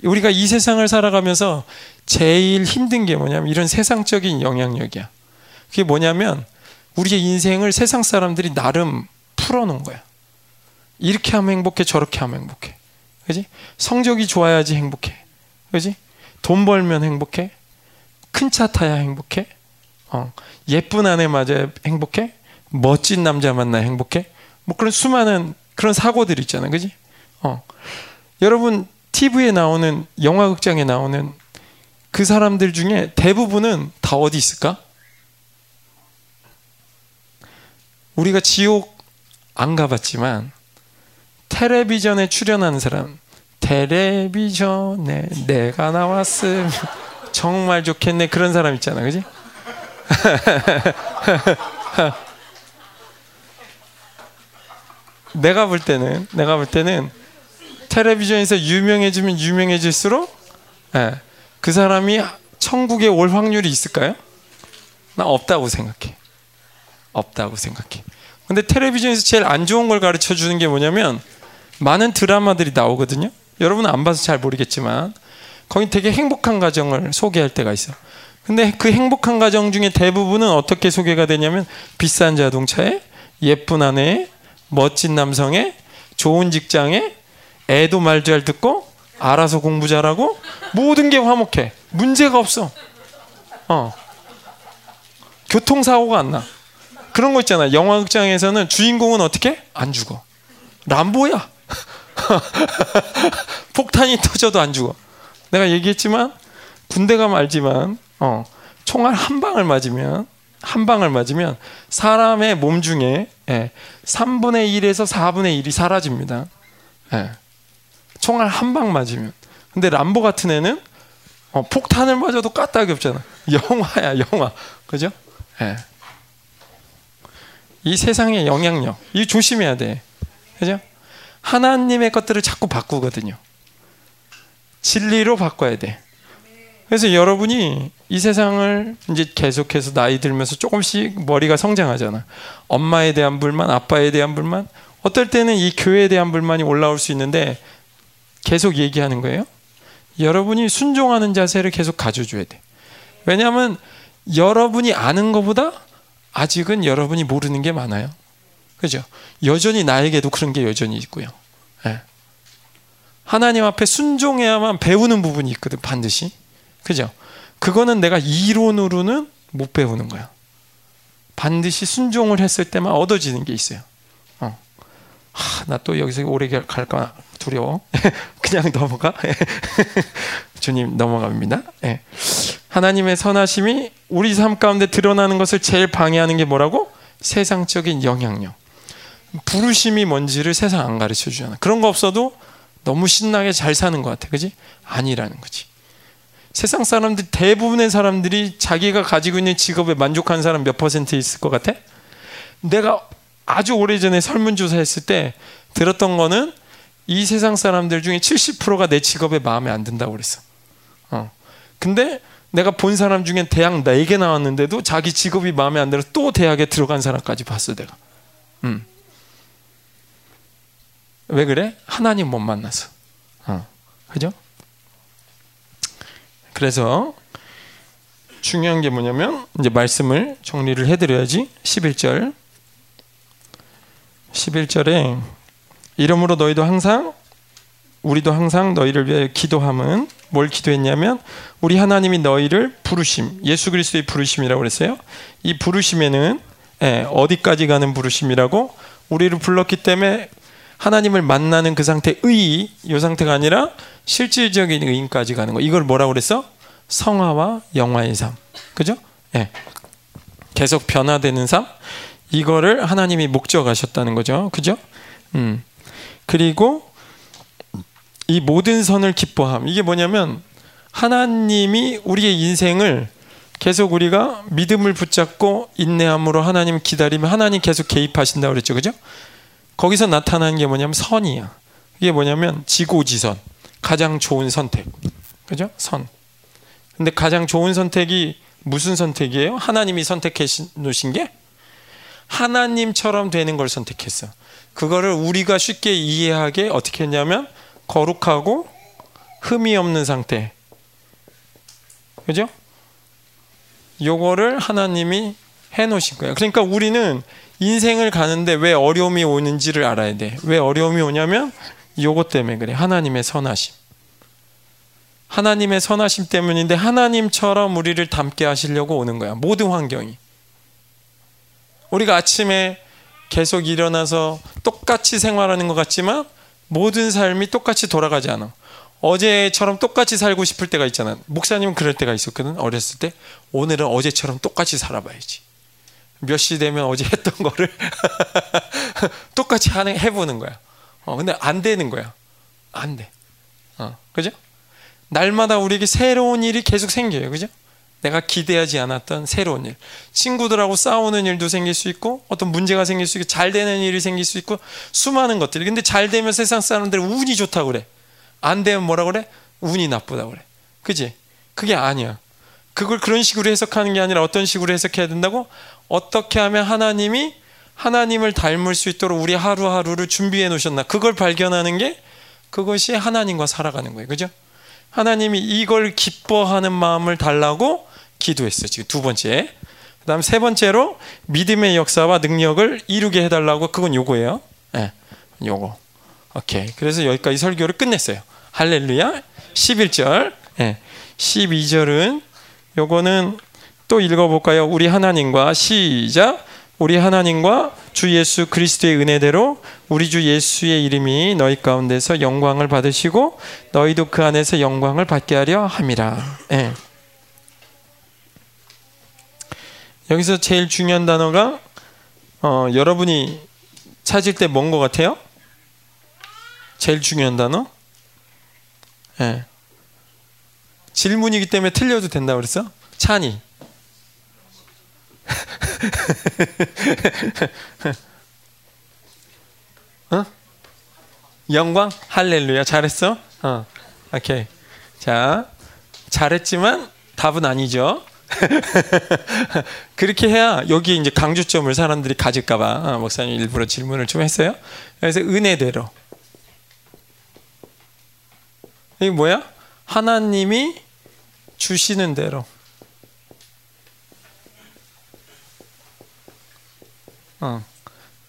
우리가 이 세상을 살아가면서 제일 힘든 게 뭐냐면 이런 세상적인 영향력이야. 그게 뭐냐면 우리의 인생을 세상 사람들이 나름 풀어놓은 거야. 이렇게 하면 행복해, 저렇게 하면 행복해. 그지? 성적이 좋아야지 행복해. 그지? 돈 벌면 행복해. 큰 차 타야 행복해. 어. 예쁜 아내 맞아 행복해. 멋진 남자 만나 행복해. 뭐 그런 수많은 그런 사고들 있잖아. 그지? 어. 여러분, TV에 나오는, 영화극장에 나오는 그 사람들 중에 대부분은 다 어디 있을까? 우리가 지옥 안 가봤지만 텔레비전에 출연하는 사람 텔레비전에 내가 나왔으면 정말 좋겠네 그런 사람 있잖아 그지? <laughs> 내가 볼 때는 내가 볼 때는 텔레비전에서 유명해지면 유명해질수록 예, 그 사람이 천국에 올 확률이 있을까요? 나 없다고 생각해. 없다고 생각해. 근데 텔레비전에서 제일 안 좋은 걸 가르쳐 주는 게 뭐냐면 많은 드라마들이 나오거든요. 여러분은 안 봐서 잘 모르겠지만 거기 되게 행복한 가정을 소개할 때가 있어. 근데 그 행복한 가정 중에 대부분은 어떻게 소개가 되냐면 비싼 자동차에 예쁜 아내에 멋진 남성에 좋은 직장에 애도 말 잘 듣고 알아서 공부 잘하고 모든 게 화목해. 문제가 없어. 어. 교통사고가 안 나. 그런 거 있잖아. 영화 극장에서는 주인공은 어떻게? 안 죽어. 람보야. <laughs> 폭탄이 터져도 안 죽어. 내가 얘기했지만 군대 가면 알지만 어, 총알 한 방을 맞으면 한 방을 맞으면 사람의 몸 중에 예, 3분의 1에서 4분의 1이 사라집니다. 예. 총알 한 방 맞으면. 근데 람보 같은 애는 어, 폭탄을 맞아도 까딱이 없잖아. 영화야 영화. 그죠? 예. 이 세상의 영향력, 이 조심해야 돼. 그죠? 하나님의 것들을 자꾸 바꾸거든요. 진리로 바꿔야 돼. 그래서 여러분이 이 세상을 이제 계속해서 나이 들면서 조금씩 머리가 성장하잖아. 엄마에 대한 불만, 아빠에 대한 불만, 어떨 때는 이 교회에 대한 불만이 올라올 수 있는데 계속 얘기하는 거예요. 여러분이 순종하는 자세를 계속 가져줘야 돼. 왜냐하면 여러분이 아는 것보다 아직은 여러분이 모르는 게 많아요. 그죠? 여전히 나에게도 그런 게 여전히 있고요. 네. 하나님 앞에 순종해야만 배우는 부분이 있거든, 반드시. 그죠? 그거는 내가 이론으로는 못 배우는 거야. 반드시 순종을 했을 때만 얻어지는 게 있어요. 어. 나또 여기서 오래 갈까 두려워. <laughs> 그냥 넘어가. <laughs> 주님 넘어갑니다. 네. 하나님의 선하심이 우리 삶 가운데 드러나는 것을 제일 방해하는 게 뭐라고? 세상적인 영향력. 부르심이 뭔지를 세상 안 가르쳐 주잖아. 그런 거 없어도 너무 신나게 잘 사는 것 같아. 그지? 아니라는 거지. 세상 사람들 대부분의 사람들이 자기가 가지고 있는 직업에 만족하는 사람 몇 퍼센트 있을 것 같아? 내가 아주 오래전에 설문조사 했을 때 들었던 거는 이 세상 사람들 중에 70%가 내 직업에 마음에 안 든다고 그랬어. 어. 근데 내가 본 사람 중에 대학 4개 나왔는데도 자기 직업이 마음에 안 들어 또 대학에 들어간 사람까지 봤어 내가. 음. 왜 그래? 하나님 못 만나서. 어. 그죠? 그래서 중요한 게 뭐냐면 이제 말씀을 정리를 해 드려야지 11절 11절에 이러므로 너희도 항상 우리도 항상 너희를 위해 기도함은 뭘 기도했냐면 우리 하나님이 너희를 부르심 예수 그리스도의 부르심이라고 그랬어요. 이 부르심에는 예, 어디까지 가는 부르심이라고 우리를 불렀기 때문에 하나님을 만나는 그 상태 의, 이 상태가 아니라 실질적인 의인까지 가는 거. 이걸 뭐라고 그랬어? 성화와 영화의 삶. 그죠? 예. 계속 변화되는 삶. 이거를 하나님이 목적하셨다는 거죠. 그죠? 음. 그리고 이 모든 선을 기뻐함. 이게 뭐냐면 하나님이 우리의 인생을 계속 우리가 믿음을 붙잡고 인내함으로 하나님 기다리면 하나님 계속 개입하신다고 그랬죠. 그죠? 거기서 나타나는 게 뭐냐면 선이야. 이게 뭐냐면 지고지선. 가장 좋은 선택. 그죠? 선. 근데 가장 좋은 선택이 무슨 선택이에요? 하나님이 선택해 놓으신 게 하나님처럼 되는 걸 선택했어. 그거를 우리가 쉽게 이해하게 어떻게 했냐면 거룩하고 흠이 없는 상태. 그죠? 요거를 하나님이 해 놓으신 거예요. 그러니까 우리는 인생을 가는데 왜 어려움이 오는지를 알아야 돼. 왜 어려움이 오냐면 요것 때문에 그래. 하나님의 선하심. 하나님의 선하심 때문인데 하나님처럼 우리를 닮게 하시려고 오는 거야. 모든 환경이. 우리가 아침에 계속 일어나서 똑같이 생활하는 것 같지만 모든 삶이 똑같이 돌아가지 않아. 어제처럼 똑같이 살고 싶을 때가 있잖아. 목사님은 그럴 때가 있었거든. 어렸을 때. 오늘은 어제처럼 똑같이 살아봐야지. 몇 시 되면 어제 했던 거를 <laughs> 똑같이 하는, 해보는 거야. 어, 근데 안 되는 거야. 안 돼. 어, 그죠? 날마다 우리에게 새로운 일이 계속 생겨요. 그죠? 내가 기대하지 않았던 새로운 일. 친구들하고 싸우는 일도 생길 수 있고, 어떤 문제가 생길 수 있고, 잘 되는 일이 생길 수 있고, 수많은 것들이. 근데 잘 되면 세상 사람들은 운이 좋다고 그래. 안 되면 뭐라 그래? 운이 나쁘다고 그래. 그지? 그게 아니야. 그걸 그런 식으로 해석하는 게 아니라 어떤 식으로 해석해야 된다고? 어떻게 하면 하나님이 하나님을 닮을 수 있도록 우리 하루하루를 준비해 놓으셨나? 그걸 발견하는 게 그것이 하나님과 살아가는 거예요. 그죠? 하나님이 이걸 기뻐하는 마음을 달라고 기도했어요. 지금 두 번째. 그 다음 세 번째로 믿음의 역사와 능력을 이루게 해달라고 그건 요거예요. 예, 네, 요거. 오케이. 그래서 여기까지 설교를 끝냈어요. 할렐루야. 11절. 예, 12절은 요거는 또 읽어볼까요? 우리 하나님과 시작. 우리 하나님과 주 예수 그리스도의 은혜대로 우리 주 예수의 이름이 너희 가운데서 영광을 받으시고 너희도 그 안에서 영광을 받게 하려 함이라. 예. 여기서 제일 중요한 단어가 어, 여러분이 찾을 때 뭔 것 같아요? 제일 중요한 단어? 예. 질문이기 때문에 틀려도 된다 그랬어? 찬이. <laughs> 어? 영광? 할렐루야. 잘했어? 어. 오케이. 자, 잘했지만 답은 아니죠. <laughs> 그렇게 해야 여기 이제 강조점을 사람들이 가질까봐 어, 목사님 일부러 질문을 좀 했어요. 그래서 은혜대로. 이게 뭐야? 하나님이 주시는 대로. 어.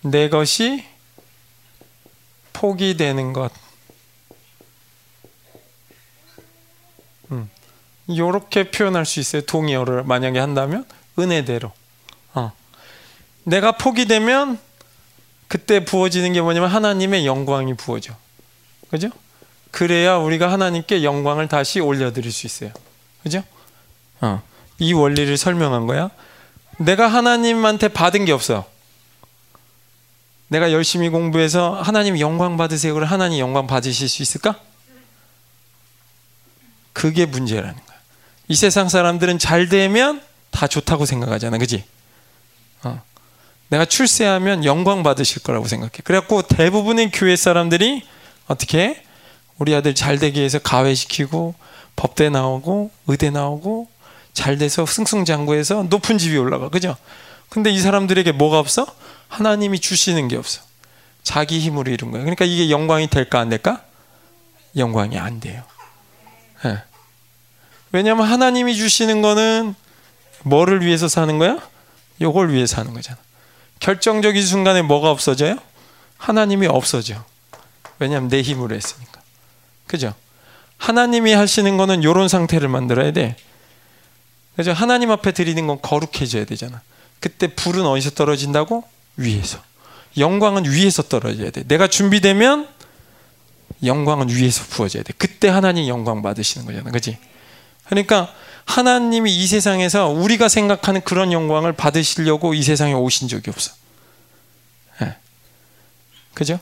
내 것이 포기되는 것. 이렇게 표현할 수 있어요. 동의어를 만약에 한다면 은혜대로. 어. 내가 포기되면 그때 부어지는 게 뭐냐면 하나님의 영광이 부어져. 그죠? 그래야 우리가 하나님께 영광을 다시 올려드릴 수 있어요. 그죠? 어. 이 원리를 설명한 거야. 내가 하나님한테 받은 게 없어. 내가 열심히 공부해서 하나님 영광 받으세요. 그럼 하나님 영광 받으실 수 있을까? 그게 문제라는 거야. 이 세상 사람들은 잘 되면 다 좋다고 생각하잖아. 그지? 어. 내가 출세하면 영광 받으실 거라고 생각해. 그래갖고 대부분의 교회 사람들이 어떻게 우리 아들 잘 되기 위해서 가회시키고 법대 나오고 의대 나오고 잘 돼서 승승장구해서 높은 집이 올라가. 그죠? 근데 이 사람들에게 뭐가 없어? 하나님이 주시는 게 없어. 자기 힘으로 이룬 거예요. 그러니까 이게 영광이 될까 안 될까? 영광이 안 돼요. 네. 왜냐하면 하나님이 주시는 거는 뭐를 위해서 사는 거야? 요걸 위해서 사는 거잖아. 결정적인 순간에 뭐가 없어져요? 하나님이 없어져. 왜냐하면 내 힘으로 했으니까. 그죠? 하나님이 하시는 거는 요런 상태를 만들어야 돼. 그죠? 하나님 앞에 드리는 건 거룩해져야 되잖아. 그때 불은 어디서 떨어진다고? 위에서. 영광은 위에서 떨어져야 돼. 내가 준비되면 영광은 위에서 부어져야 돼. 그때 하나님 영광 받으시는 거잖아. 그지? 그러니까 하나님이 이 세상에서 우리가 생각하는 그런 영광을 받으시려고 이 세상에 오신 적이 없어. 네. 그죠?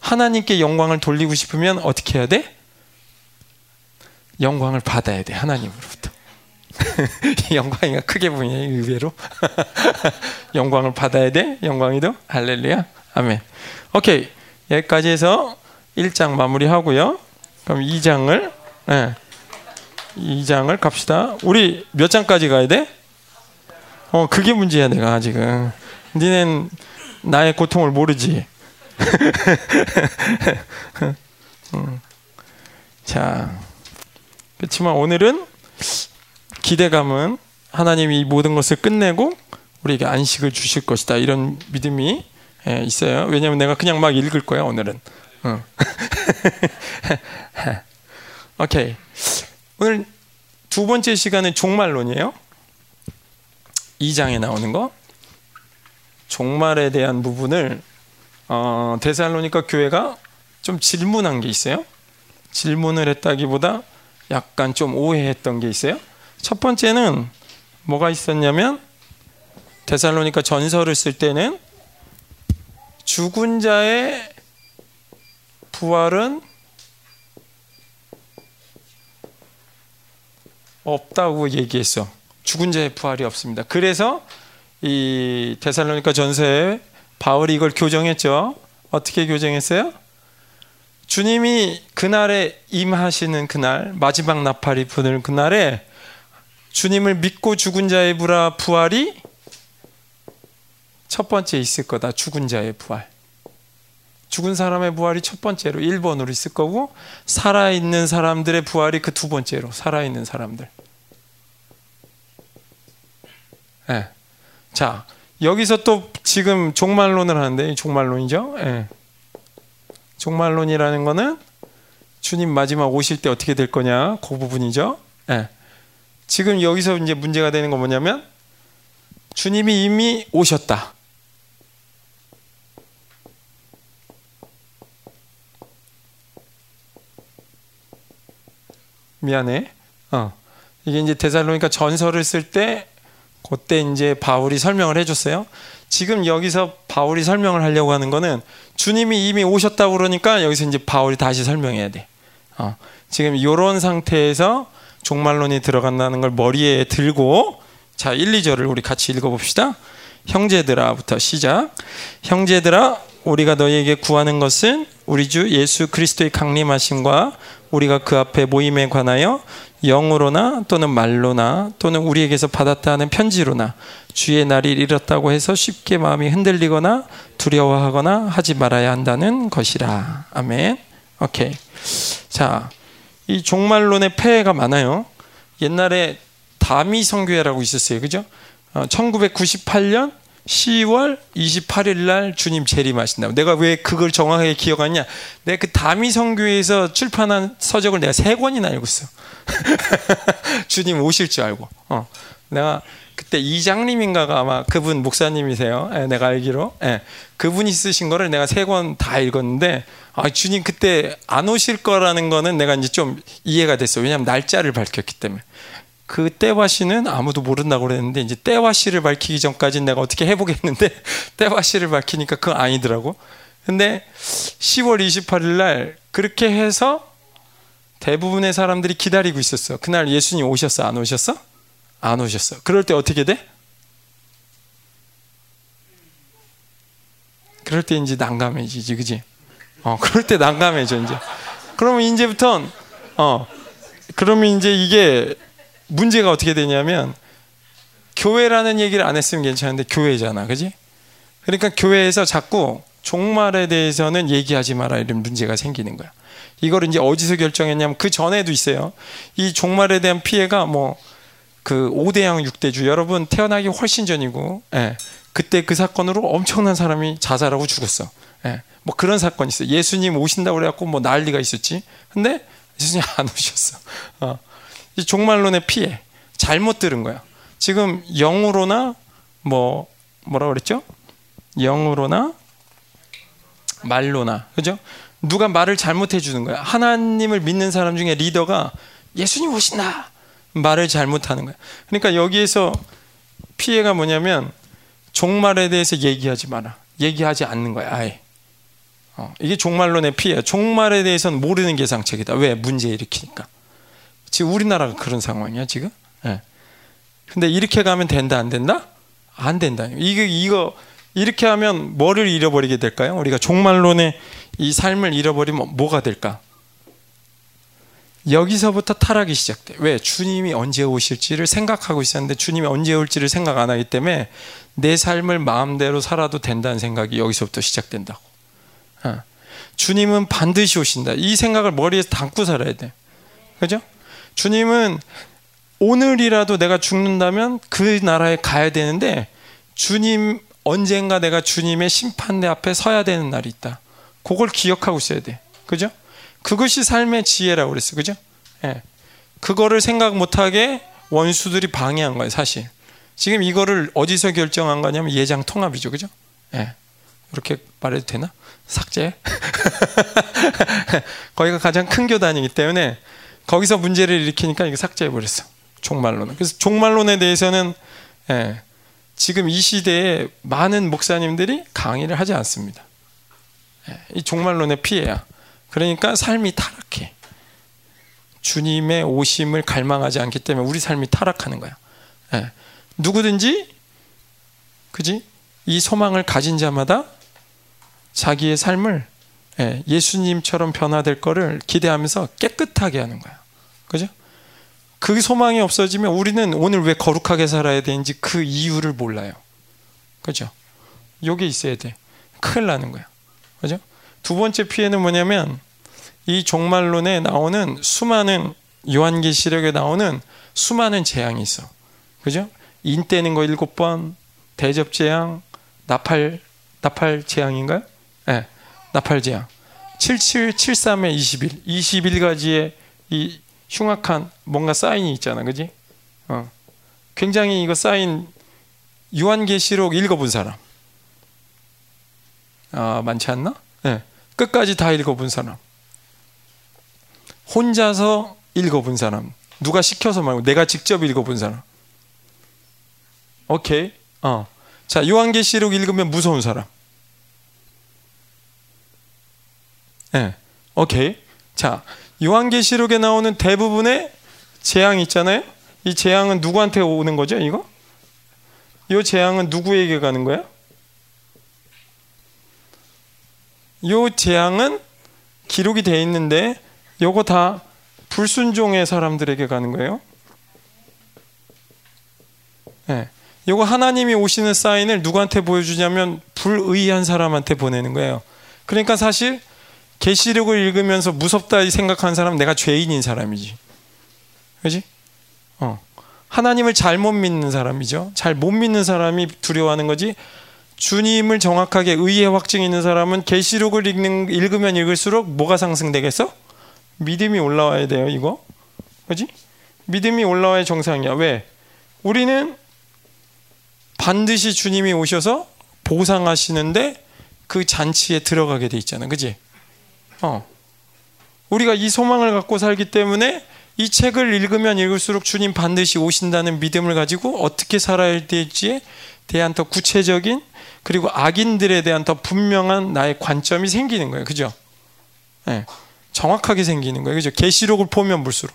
하나님께 영광을 돌리고 싶으면 어떻게 해야 돼? 영광을 받아야 돼. 하나님으로부터. <laughs> 영광이가 크게 보이네, 의외로. <laughs> 영광을 받아야 돼? 영광이도? 할렐루야. 아멘. 오케이. 여기까지 해서 1장 마무리하고요. 그럼 2장을, 네. 2장을 갑시다. 우리 몇 장까지 가야 돼? 어, 그게 문제야, 내가 지금. 니넨 나의 고통을 모르지. <laughs> 음. 자, 그렇지만 오늘은 기대감은 하나님이 이 모든 것을 끝내고 우리에게 안식을 주실 것이다. 이런 믿음이 예, 있어요. 왜냐하면 내가 그냥 막 읽을 거야, 오늘은. 어. <laughs> 오케이. 오늘 두 번째 시간은 종말론이에요. 2장에 나오는 거. 종말에 대한 부분을 어, 데살로니가 교회가 좀 질문한 게 있어요. 질문을 했다기보다 약간 좀 오해했던 게 있어요. 첫 번째는 뭐가 있었냐면 데살로니가 전설을 쓸 때는 죽은 자의 부활은 없다고 얘기했어. 죽은 자의 부활이 없습니다. 그래서 이 데살로니가 전서에 바울이 이걸 교정했죠. 어떻게 교정했어요? 주님이 그날에 임하시는 그날 마지막 나팔이 부는 그날에 주님을 믿고 죽은 자의 부활이 첫 번째 있을 거다. 죽은 자의 부활. 죽은 사람의 부활이 첫 번째로 1번으로 있을 거고 살아있는 사람들의 부활이 그 두 번째로 살아있는 사람들. 네. 자 여기서 또 지금 종말론을 하는데 종말론이죠. 네. 종말론이라는 거는 주님 마지막 오실 때 어떻게 될 거냐 그 부분이죠. 네. 지금 여기서 이제 문제가 되는 건 뭐냐면 주님이 이미 오셨다. 미안해. 어. 이게 이제 데살로니가 전설을 쓸때 그때 이제 바울이 설명을 해줬어요. 지금 여기서 바울이 설명을 하려고 하는 거는 주님이 이미 오셨다고 그러니까 여기서 이제 바울이 다시 설명해야 돼. 어. 지금 이런 상태에서 종말론이 들어간다는 걸 머리에 들고 자 1, 2절을 우리 같이 읽어봅시다. 형제들아부터 시작. 형제들아 우리가 너희에게 구하는 것은 우리 주 예수 그리스도의 강림하심과 우리가 그 앞에 모임에 관하여 영으로나 또는 말로나 또는 우리에게서 받았다 하는 편지로나 주의 날이 이렇다고 해서 쉽게 마음이 흔들리거나 두려워하거나 하지 말아야 한다는 것이라. 아멘. 오케이. 자, 이 종말론의 폐해가 많아요. 옛날에 다미 성교회라고 있었어요. 그죠? 1998년 어, 10월 28일 날 주님 재림하신다고. 내가 왜 그걸 정확하게 기억하냐? 내가 그 다미 성교에서 출판한 서적을 내가 세 권이나 읽고 있어. <laughs> 주님 오실 줄 알고. 어. 내가 그때 이장님인가가 아마 그분 목사님이세요. 예, 내가 알기로. 예. 그분이 쓰신 거를 내가 세 권 다 읽었는데 아, 주님 그때 안 오실 거라는 거는 내가 이제 좀 이해가 됐어. 왜냐하면 날짜를 밝혔기 때문에. 그 때와 시는 아무도 모른다고 그랬는데 이제 때와 시를 밝히기 전까지는 내가 어떻게 해보겠는데 <laughs> 때와 시를 밝히니까 그건 아니더라고. 근데 10월 28일 날 그렇게 해서 대부분의 사람들이 기다리고 있었어. 그날 예수님 오셨어? 안 오셨어? 안 오셨어. 그럴 때 어떻게 돼? 그럴 때 이제 난감해지지, 그지? 어, <laughs> 그럴 때 난감해져 이제. 그러면 이제부터 어, 그러면 이제 이게 문제가 어떻게 되냐면 교회라는 얘기를 안 했으면 괜찮은데 교회잖아, 그지? 그러니까 교회에서 자꾸 종말에 대해서는 얘기하지 마라 이런 문제가 생기는 거야. 이걸 이제 어디서 결정했냐면 그 전에도 있어요. 이 종말에 대한 피해가 뭐 그 5대양 6대주 여러분 태어나기 훨씬 전이고 예. 그때 그 사건으로 엄청난 사람이 자살하고 죽었어. 예. 뭐 그런 사건이 있어요. 예수님 오신다고 그래갖고 뭐 난리가 있었지. 근데 예수님 안 오셨어. 어. 이 종말론의 피해 잘못 들은 거야. 지금 영으로나 뭐 뭐라 그랬죠? 영으로나 말로나 그죠? 누가 말을 잘못해 주는 거야. 하나님을 믿는 사람 중에 리더가 예수님 오신다 말을 잘못하는 거야. 그러니까 여기에서 피해가 뭐냐면 종말에 대해서 얘기하지 마라. 얘기하지 않는 거야. 아예. 어, 이게 종말론의 피해야. 종말에 대해서는 모르는 게 상책이다. 왜? 문제 일으키니까. 지금 우리나라가 그런 상황이야 지금. 예. 근데 이렇게 가면 된다 안 된다? 안 된다. 이거 이거 이렇게 하면 뭐를 잃어버리게 될까요? 우리가 종말론의 이 삶을 잃어버리면 뭐가 될까? 여기서부터 타락이 시작돼. 왜? 주님이 언제 오실지를 생각하고 있었는데 주님이 언제 올지를 생각 안 하기 때문에 내 삶을 마음대로 살아도 된다는 생각이 여기서부터 시작된다고. 어. 주님은 반드시 오신다. 이 생각을 머리에 담고 살아야 돼. 그죠? 주님은 오늘이라도 내가 죽는다면 그 나라에 가야 되는데 주님 언젠가 내가 주님의 심판대 앞에 서야 되는 날이 있다. 그걸 기억하고 있어야 돼. 그죠? 그것이 삶의 지혜라고 그랬어. 그죠? 예. 그거를 생각 못하게 원수들이 방해한 거예요, 사실. 지금 이거를 어디서 결정한 거냐면 예장 통합이죠. 그죠? 예. 이렇게 말해도 되나? 삭제? <laughs> 거기가 가장 큰 교단이기 때문에 거기서 문제를 일으키니까 이거 삭제해 버렸어. 종말론은. 그래서 종말론에 대해서는 예, 지금 이 시대에 많은 목사님들이 강의를 하지 않습니다. 예, 이 종말론의 피해야. 그러니까 삶이 타락해. 주님의 오심을 갈망하지 않기 때문에 우리 삶이 타락하는 거야. 예, 누구든지 그지? 이 소망을 가진 자마다 자기의 삶을 예, 예수님처럼 변화될 거를 기대하면서 깨끗하게 하는 거야. 그죠? 그 소망이 없어지면 우리는 오늘 왜 거룩하게 살아야 되는지 그 이유를 몰라요. 그죠? 요게 있어야 돼. 큰일 나는 거야. 그죠? 두 번째 피해는 뭐냐면 이 종말론에 나오는 수많은 요한계시록에 나오는 수많은 재앙이 있어. 그죠? 인 떼는 거 일곱 번, 대접 재앙, 나팔 나팔 재앙인가요? 나팔 재앙. 7773에 20일. 21가지의 이 흉악한 뭔가 사인이 있잖아. 그지? 어. 굉장히 이거 사인 요한계시록 읽어본 사람. 아, 많지 않나? 네. 끝까지 다 읽어본 사람. 혼자서 읽어본 사람. 누가 시켜서 말고 내가 직접 읽어본 사람. 오케이. 어. 자, 요한계시록 읽으면 무서운 사람. 예. 네. 오케이. 자, 요한계시록에 나오는 대부분의 재앙 있잖아요. 이 재앙은 누구한테 오는 거죠? 이거? 이 재앙은 누구에게 가는 거야? 이 재앙은 기록이 돼 있는데 요거 다 불순종의 사람들에게 가는 거예요. 네. 요거 하나님이 오시는 사인을 누구한테 보여주냐면 불의한 사람한테 보내는 거예요. 그러니까 사실 계시록을 읽으면서 무섭다 생각하는 사람은 내가 죄인인 사람이지. 그지? 어. 하나님을 잘못 믿는 사람이죠. 잘 못 믿는 사람이 두려워하는 거지. 주님을 정확하게 의의 확증이 있는 사람은 계시록을 읽는 읽으면 읽을수록 뭐가 상승되겠어? 믿음이 올라와야 돼요, 이거. 그지? 믿음이 올라와야 정상이야. 왜? 우리는 반드시 주님이 오셔서 보상하시는데 그 잔치에 들어가게 돼 있잖아. 그지? 어. 우리가 이 소망을 갖고 살기 때문에 이 책을 읽으면 읽을수록 주님 반드시 오신다는 믿음을 가지고 어떻게 살아야 될지에 대한 더 구체적인 그리고 악인들에 대한 더 분명한 나의 관점이 생기는 거예요. 그죠? 네. 정확하게 생기는 거예요. 그죠? 계시록을 보면 볼수록.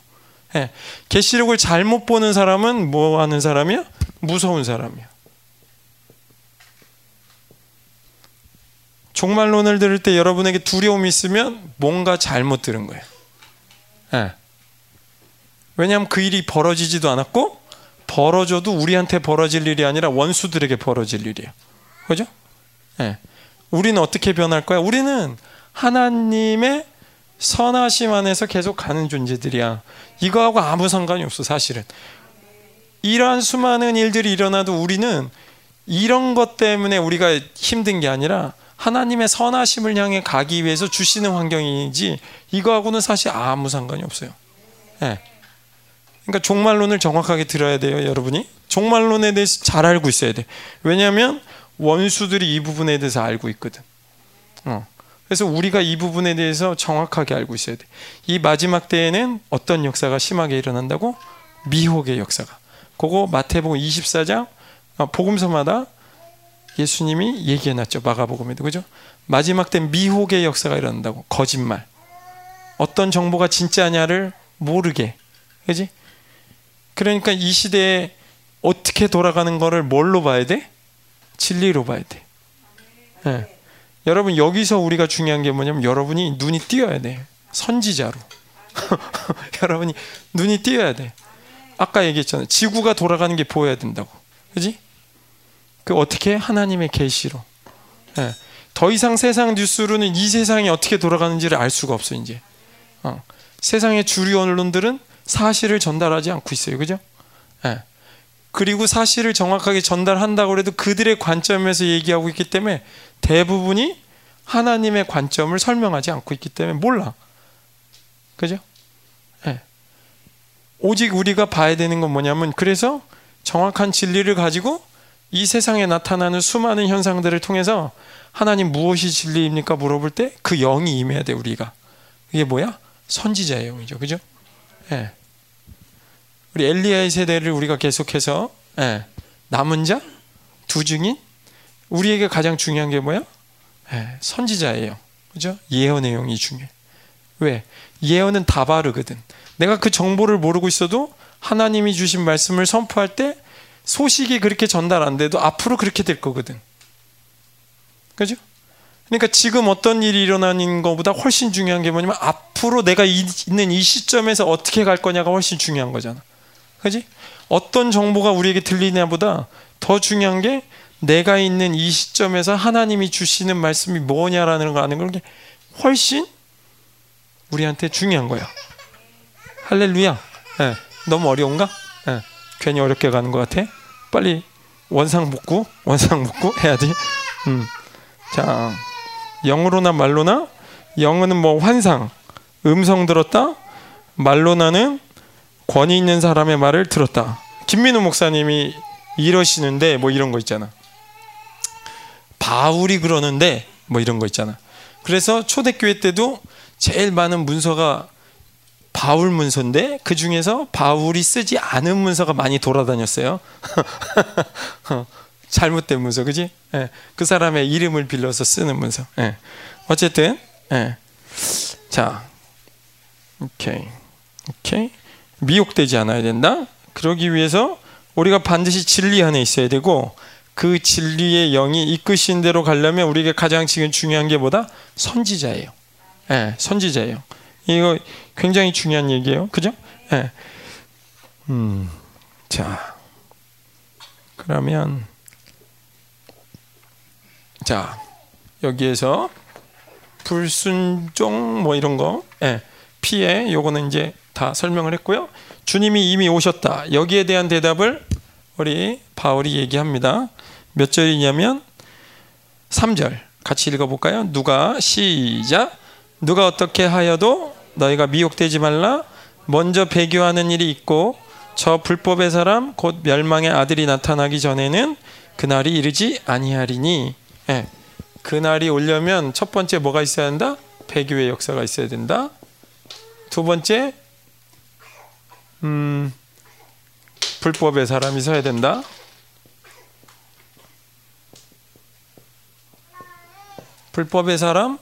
네. 계시록을 잘못 보는 사람은 뭐 하는 사람이야? 무서운 사람이야. 종말론을 들을 때 여러분에게 두려움이 있으면 뭔가 잘못 들은 거예요. 예. 왜냐하면 그 일이 벌어지지도 않았고 벌어져도 우리한테 벌어질 일이 아니라 원수들에게 벌어질 일이에요. 그죠? 예. 우리는 어떻게 변할 거야? 우리는 하나님의 선하심 안에서 계속 가는 존재들이야. 이거하고 아무 상관이 없어, 사실은. 이러한 수많은 일들이 일어나도 우리는 이런 것 때문에 우리가 힘든 게 아니라 하나님의 선하심을 향해 가기 위해서 주시는 환경이지 이거하고는 사실 아무 상관이 없어요. 네. 그러니까 종말론을 정확하게 들어야 돼요, 여러분이. 종말론에 대해서 잘 알고 있어야 돼. 왜냐하면 원수들이 이 부분에 대해서 알고 있거든. 어. 그래서 우리가 이 부분에 대해서 정확하게 알고 있어야 돼. 이 마지막 때에는 어떤 역사가 심하게 일어난다고? 미혹의 역사가. 그거 마태복음 24장 어, 복음서마다 예수님이 얘기해 놨죠. 마가복음에도. 그죠? 마지막 때 미혹의 역사가 일어난다고. 거짓말. 어떤 정보가 진짜냐를 모르게. 그지? 그러니까 이 시대에 어떻게 돌아가는 거를 뭘로 봐야 돼? 진리로 봐야 돼. 네. 여러분 여기서 우리가 중요한 게 뭐냐면 여러분이 눈이 띄어야 돼. 선지자로. <laughs> 여러분이 눈이 띄어야 돼. 아까 얘기했잖아요. 지구가 돌아가는 게 보여야 된다고. 그지? 그 어떻게 하나님의 계시로. 네. 더 이상 세상 뉴스로는 이 세상이 어떻게 돌아가는지를 알 수가 없어 이제. 어. 세상의 주류 언론들은 사실을 전달하지 않고 있어요. 그죠? 네. 그리고 사실을 정확하게 전달한다고 해도 그들의 관점에서 얘기하고 있기 때문에 대부분이 하나님의 관점을 설명하지 않고 있기 때문에 몰라. 그죠? 네. 오직 우리가 봐야 되는 건 뭐냐면 그래서 정확한 진리를 가지고 이 세상에 나타나는 수많은 현상들을 통해서 하나님 무엇이 진리입니까 물어볼 때 그 영이 임해야 돼 우리가. 이게 뭐야? 선지자의 영이죠. 그죠? 예. 네. 우리 엘리야의 세대를 우리가 계속해서 예, 남은 자, 두 증인, 우리에게 가장 중요한 게 뭐야? 예, 선지자예요. 그죠? 예언의 영이 중요해. 왜? 예언은 다 바르거든. 내가 그 정보를 모르고 있어도 하나님이 주신 말씀을 선포할 때 소식이 그렇게 전달 안 돼도 앞으로 그렇게 될 거거든. 그죠? 그러니까 지금 어떤 일이 일어나는 것보다 훨씬 중요한 게 뭐냐면 앞으로 내가 있는 이 시점에서 어떻게 갈 거냐가 훨씬 중요한 거잖아. 그지? 어떤 정보가 우리에게 들리냐보다 더 중요한 게 내가 있는 이 시점에서 하나님이 주시는 말씀이 뭐냐라는 거 아는 게 훨씬 우리한테 중요한 거야. 할렐루야. 네. 너무 어려운가? 네. 괜히 어렵게 가는 것 같아. 빨리 원상 복구, 원상 복구 해야지. 음. 자, 영으로나 말로나 영어는 뭐 환상, 음성 들었다. 말로나는 권위 있는 사람의 말을 들었다. 김민우 목사님이 이러시는데 뭐 이런 거 있잖아. 바울이 그러는데 뭐 이런 거 있잖아. 그래서 초대교회 때도 제일 많은 문서가 바울 문서인데 그 중에서 바울이 쓰지 않은 문서가 많이 돌아다녔어요. <laughs> 잘못된 문서, 그지? 예, 그 사람의 이름을 빌려서 쓰는 문서. 예. 어쨌든, 예. 자, 오케이, 오케이. 미혹되지 않아야 된다. 그러기 위해서 우리가 반드시 진리 안에 있어야 되고 그 진리의 영이 이끄신 대로 가려면 우리에게 가장 지금 중요한 게 뭐다? 선지자예요. 예, 네, 선지자예요. 이거 굉장히 중요한 얘기예요. 그죠? 예. 네. 음. 자. 그러면 자, 여기에서 불순종 뭐 이런 거 예. 피해 요거는 이제 다 설명을 했고요. 주님이 이미 오셨다. 여기에 대한 대답을 우리 바울이 얘기합니다. 몇 절이냐면 3절 같이 읽어 볼까요? 누가 시작 누가 어떻게 하여도 너희가 미혹되지 말라 먼저 배교하는 일이 있고 저 불법의 사람 곧 멸망의 아들이 나타나기 전에는 그날이 이르지 아니하리니 예. 그날이 오려면 첫 번째 뭐가 있어야 한다? 배교의 역사가 있어야 된다. 두 번째 음, 불법의 사람이 서야 된다. 불법의 사람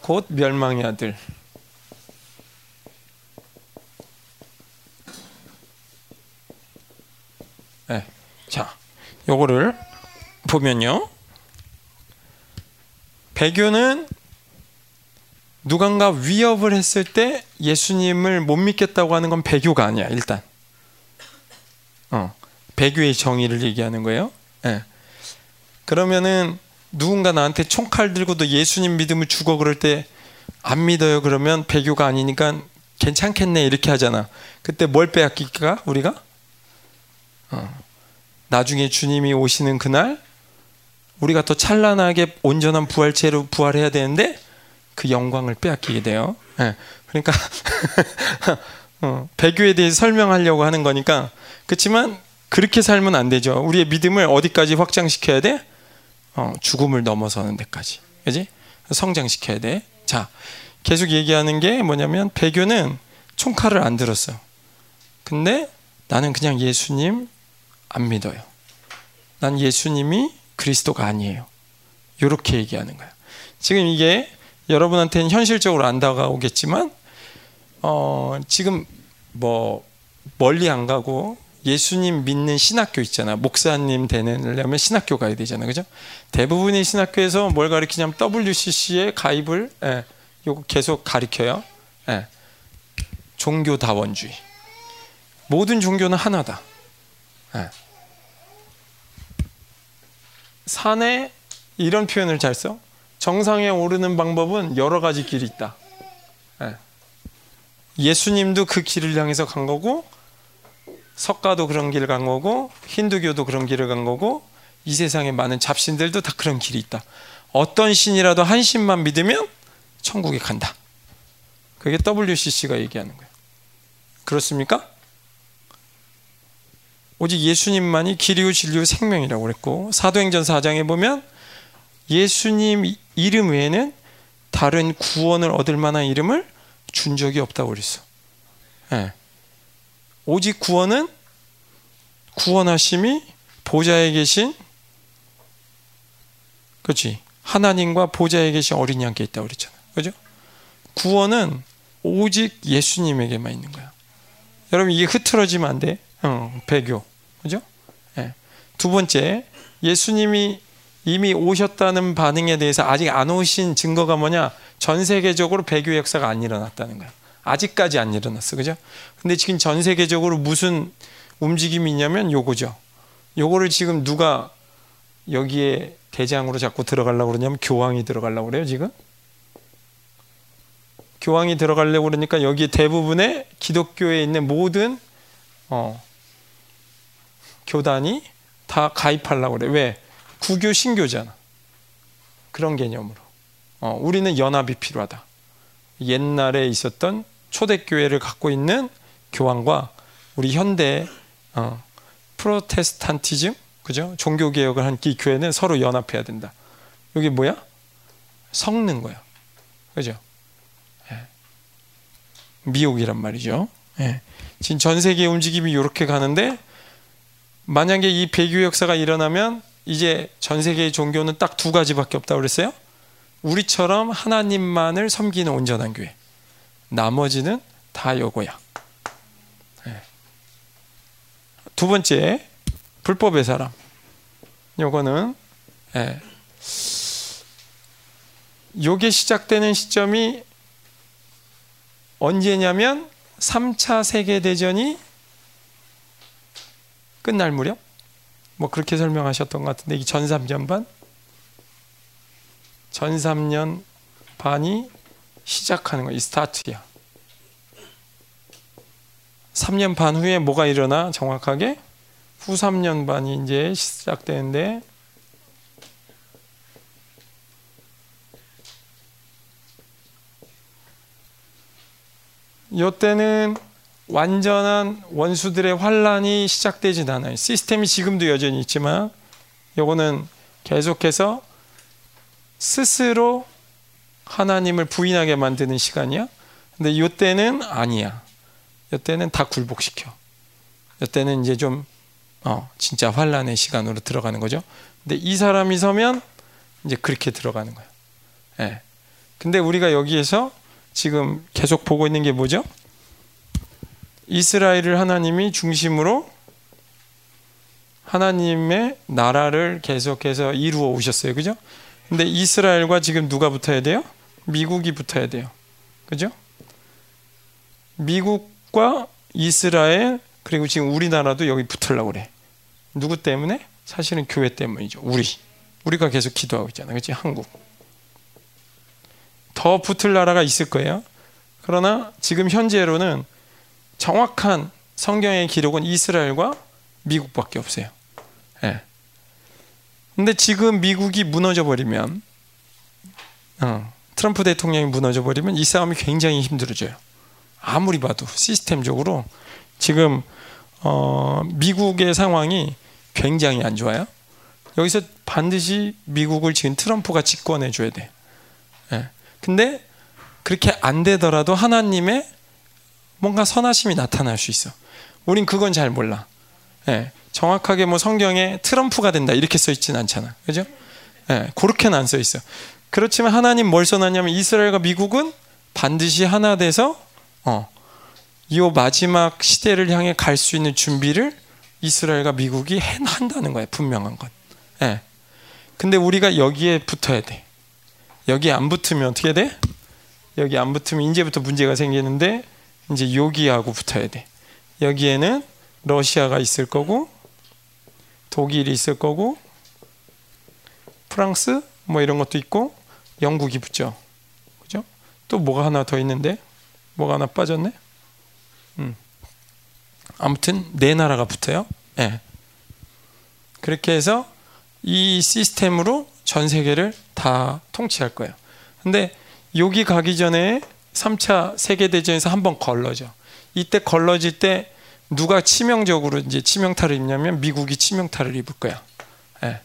곧 멸망의 아들. 네. 자, 요거를 보면요. 배교는 누군가 위협을 했을 때 예수님을 못 믿겠다고 하는 건 배교가 아니야 일단. 어, 배교의 정의를 얘기하는 거예요. 예. 그러면은 누군가 나한테 총칼 들고도 예수님 믿음을 죽어 그럴 때 안 믿어요 그러면 배교가 아니니까 괜찮겠네 이렇게 하잖아. 그때 뭘 빼앗길까 우리가? 어. 나중에 주님이 오시는 그날 우리가 더 찬란하게 온전한 부활체로 부활해야 되는데 그 영광을 빼앗기게 돼요. 네. 그러니까 <laughs> 어, 배교에 대해 설명하려고 하는 거니까 그렇지만 그렇게 살면 안 되죠. 우리의 믿음을 어디까지 확장시켜야 돼? 어, 죽음을 넘어서는 데까지. 그지? 성장시켜야 돼. 자, 계속 얘기하는 게 뭐냐면 배교는 총칼을 안 들었어. 근데 나는 그냥 예수님 안 믿어요. 난 예수님이 그리스도가 아니에요. 이렇게 얘기하는 거야. 지금 이게 여러분한테는 현실적으로 안 다가오겠지만 어, 지금 뭐 멀리 안 가고 예수님 믿는 신학교 있잖아. 목사님 되려면 신학교 가야 되잖아. 그죠? 대부분의 신학교에서 뭘 가르치냐면 WCC에 가입을 예, 요거 계속 가르쳐요. 예. 종교다원주의. 모든 종교는 하나다. 예. 산에 이런 표현을 잘 써. 정상에 오르는 방법은 여러 가지 길이 있다. 예. 예수님도 그 길을 향해서 간 거고 석가도 그런 길을 간 거고 힌두교도 그런 길을 간 거고 이 세상에 많은 잡신들도 다 그런 길이 있다. 어떤 신이라도 한 신만 믿으면 천국에 간다. 그게 WCC가 얘기하는 거예요. 그렇습니까? 오직 예수님만이 길이요 진리요 생명이라고 그랬고 사도행전 4장에 보면 예수님 이름 외에는 다른 구원을 얻을 만한 이름을 준 적이 없다고 그랬어. 네. 오직 구원은 구원하심이 보좌에 계신 그렇지 하나님과 보좌에 계신 어린 양께 있다고 그랬잖아. 그죠? 구원은 오직 예수님에게만 있는 거야. 여러분 이게 흐트러지면 안 돼. 어, 배교. 그죠? 네. 두 번째, 예수님이 이미 오셨다는 반응에 대해서 아직 안 오신 증거가 뭐냐? 전 세계적으로 배교 역사가 안 일어났다는 거야. 아직까지 안 일어났어. 그죠? 근데 지금 전 세계적으로 무슨 움직임이 있냐면 요거죠. 요거를 지금 누가 여기에 대장으로 자꾸 들어가려고 그러냐면 교황이 들어가려고 그래요, 지금? 교황이 들어가려고 그러니까 여기 대부분의 기독교에 있는 모든 어, 교단이 다 가입하려고 그래. 왜? 구교 신교잖아. 그런 개념으로. 어, 우리는 연합이 필요하다. 옛날에 있었던 초대교회를 갖고 있는 교황과 우리 현대 어, 프로테스탄티즘, 그죠? 종교 개혁을 한 이 교회는 서로 연합해야 된다. 여기 뭐야? 섞는 거야. 그죠? 예. 미혹이란 말이죠. 예. 지금 전 세계 움직임이 이렇게 가는데 만약에 이 배교 역사가 일어나면 이제 전 세계의 종교는 딱 두 가지밖에 없다고 그랬어요. 우리처럼 하나님만을 섬기는 온전한 교회. 나머지는 다 요거야. 네. 두 번째, 불법의 사람. 요거는 네. 요게 시작되는 시점이 언제냐면 3차 세계 대전이 끝날 무렵 뭐 그렇게 설명하셨던 것 같은데 이 전 3년 반? 전 3년 반이 시작하는 거야. 이 스타트야. 3년 반 후에 뭐가 일어나? 정확하게 후 3년 반이 이제 시작되는데 이때는 완전한 원수들의 환란이 시작되진 않아요. 시스템이 지금도 여전히 있지만 요거는 계속해서 스스로 하나님을 부인하게 만드는 시간이야. 근데 이때는 아니야. 이때는 다 굴복시켜. 이때는 이제 좀 어, 진짜 환란의 시간으로 들어가는 거죠. 근데 이 사람이 서면 이제 그렇게 들어가는 거야. 예. 근데 우리가 여기에서 지금 계속 보고 있는 게 뭐죠? 이스라엘을 하나님이 중심으로 하나님의 나라를 계속해서 이루어 오셨어요. 그죠? 근데 이스라엘과 지금 누가 붙어야 돼요? 미국이 붙어야 돼요. 그죠? 미국과 이스라엘 그리고 지금 우리나라도 여기 붙으려고 그래. 누구 때문에? 사실은 교회 때문이죠. 우리. 우리가 계속 기도하고 있잖아. 그렇지? 한국. 더 붙을 나라가 있을 거예요. 그러나 지금 현재로는 정확한 성경의 기록은 이스라엘과 미국밖에 없어요. 예. 근데 지금 미국이 무너져 버리면 어, 트럼프 대통령이 무너져 버리면 이 싸움이 굉장히 힘들어져요. 아무리 봐도 시스템적으로 지금 어, 미국의 상황이 굉장히 안 좋아요. 여기서 반드시 미국을 지금 트럼프가 집권해 줘야 돼. 예. 근데 그렇게 안 되더라도 하나님의 뭔가 선하심이 나타날 수 있어. 우린 그건 잘 몰라. 예. 정확하게 뭐 성경에 트럼프가 된다 이렇게 써 있지는 않잖아. 그죠? 예. 그렇게는 안 써 있어. 그렇지만 하나님 뭘 써놨냐면 이스라엘과 미국은 반드시 하나 돼서 어. 이 마지막 시대를 향해 갈 수 있는 준비를 이스라엘과 미국이 한다는 거예요. 분명한 건. 예. 근데 우리가 여기에 붙어야 돼. 여기 안 붙으면 어떻게 돼? 여기 안 붙으면 이제부터 문제가 생기는데 이제 여기하고 붙어야 돼. 여기에는 러시아가 있을 거고 독일이 있을 거고 프랑스 뭐 이런 것도 있고 영국이 붙죠. 그죠? 또 뭐가 하나 더 있는데 뭐가 하나 빠졌네? 음. 아무튼 네 나라가 붙어요. 예. 네. 그렇게 해서 이 시스템으로 전 세계를 다 통치할 거예요. 근데 여기 가기 전에 3차 세계대전에서 한번 걸러져. 이때 걸러질 때 누가 치명적으로 이제 치명타를 입냐면 미국이 치명타를 입을 거야. 예.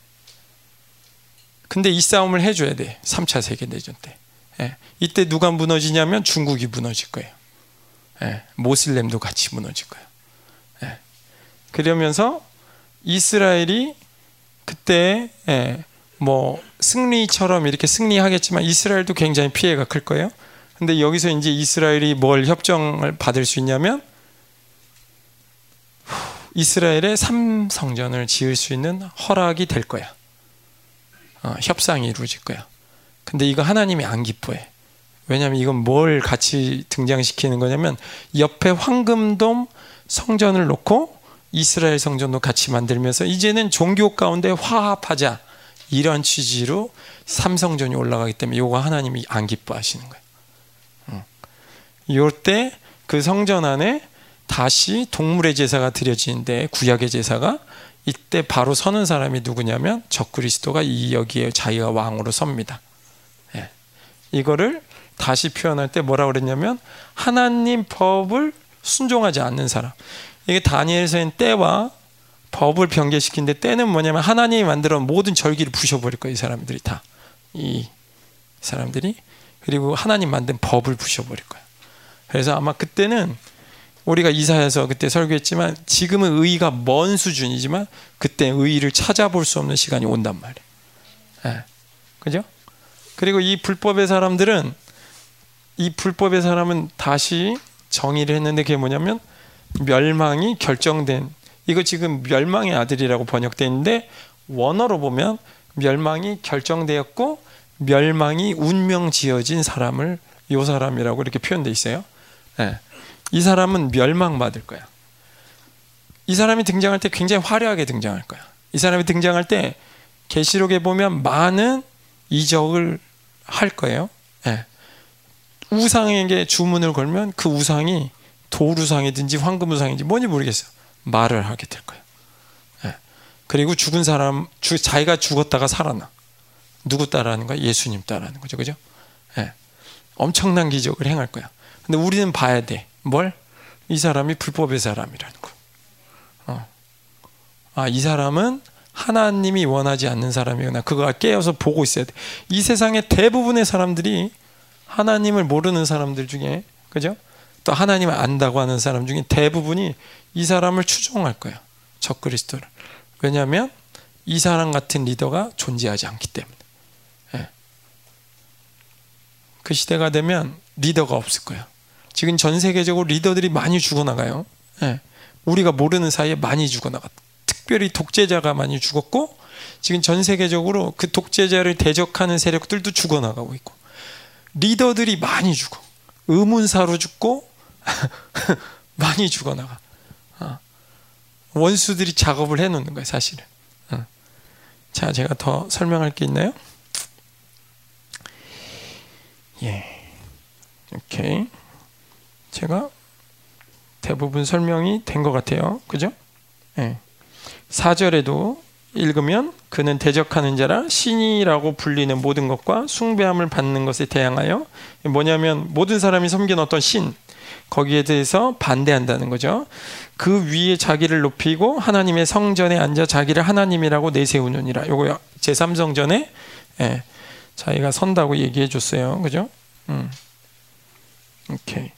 근데 이 싸움을 해줘야 돼. 3차 세계대전 때. 예. 이때 누가 무너지냐면 중국이 무너질 거예요. 예. 모슬렘도 같이 무너질 거예요. 예. 그러면서 이스라엘이 그때 예, 뭐 승리처럼 이렇게 승리하겠지만 이스라엘도 굉장히 피해가 클 거예요. 근데 여기서 이제 이스라엘이 뭘 협정을 받을 수 있냐면 이스라엘의 삼성전을 지을 수 있는 허락이 될 거야. 어, 협상이 이루어질 거야. 근데 이거 하나님이 안 기뻐해. 왜냐하면 이건 뭘 같이 등장시키는 거냐면 옆에 황금돔 성전을 놓고 이스라엘 성전도 같이 만들면서 이제는 종교 가운데 화합하자 이런 취지로 삼성전이 올라가기 때문에 이거 하나님이 안 기뻐하시는 거예요. 이때 그 성전 안에 다시 동물의 제사가 드려지는데 구약의 제사가 이때 바로 서는 사람이 누구냐면 적그리스도가 이 여기에 자기가 왕으로 섭니다. 예. 이거를 다시 표현할 때 뭐라 그랬냐면 하나님 법을 순종하지 않는 사람. 이게 다니엘서인 때와 법을 변개시킨데 때는 뭐냐면 하나님이 만들어 모든 절기를 부셔버릴 거예요. 이 사람들이 다. 이 사람들이 그리고 하나님 만든 법을 부셔버릴 거예요. 그래서 아마 그때는 우리가 이사해서 그때 설교했지만 지금은 의의가 먼 수준이지만 그때 의의를 찾아볼 수 없는 시간이 온단 말이에요. 네. 그죠? 그리고 이 불법의 사람들은 이 불법의 사람은 다시 정의를 했는데 그게 뭐냐면 멸망이 결정된 이거 지금 멸망의 아들이라고 번역되어 있는데 원어로 보면 멸망이 결정되었고 멸망이 운명 지어진 사람을 요 사람이라고 이렇게 표현돼 있어요. 네. 이 사람은 멸망받을 거야. 이 사람이 등장할 때 굉장히 화려하게 등장할 거야. 이 사람이 등장할 때 계시록에 보면 많은 이적을 할 거예요. 네. 우상에게 주문을 걸면 그 우상이 돌우상이든지 황금우상인지 뭔지 모르겠어요. 말을 하게 될 거예요. 네. 그리고 죽은 사람, 주, 자기가 죽었다가 살아나. 누구 따라하는 거야? 예수님 따라하는 거죠. 그죠? 네. 엄청난 기적을 행할 거야. 근데 우리는 봐야 돼. 뭘? 이 사람이 불법의 사람이라는 거. 어. 아, 이 사람은 하나님이 원하지 않는 사람이구나. 그거 깨어서 보고 있어야 돼. 이 세상의 대부분의 사람들이 하나님을 모르는 사람들 중에, 그죠? 또 하나님을 안다고 하는 사람 중에 대부분이 이 사람을 추종할 거야. 적그리스도를. 왜냐하면 이 사람 같은 리더가 존재하지 않기 때문에. 예. 그 시대가 되면 리더가 없을 거야. 지금 전 세계적으로 리더들이 많이 죽어나가요. 예. 우리가 모르는 사이에 많이 죽어나가. 특별히 독재자가 많이 죽었고 지금 전 세계적으로 그 독재자를 대적하는 세력들도 죽어나가고 있고 리더들이 많이 죽어 의문사로 죽고 <laughs> 많이 죽어나가 어. 원수들이 작업을 해놓는 거예요 사실은 어. 자 제가 더 설명할 게 있나요? 예 오케이 제가 대부분 설명이 된 것 같아요 그죠? 예. 4절에도 읽으면 그는 대적하는 자라 신이라고 불리는 모든 것과 숭배함을 받는 것에 대항하여 뭐냐면 모든 사람이 섬긴 어떤 신 거기에 대해서 반대한다는 거죠. 그 위에 자기를 높이고 하나님의 성전에 앉아 자기를 하나님이라고 내세우느니라. 요거 제3성전에 예, 자기가 선다고 얘기해 줬어요. 그죠? 음. 오케이.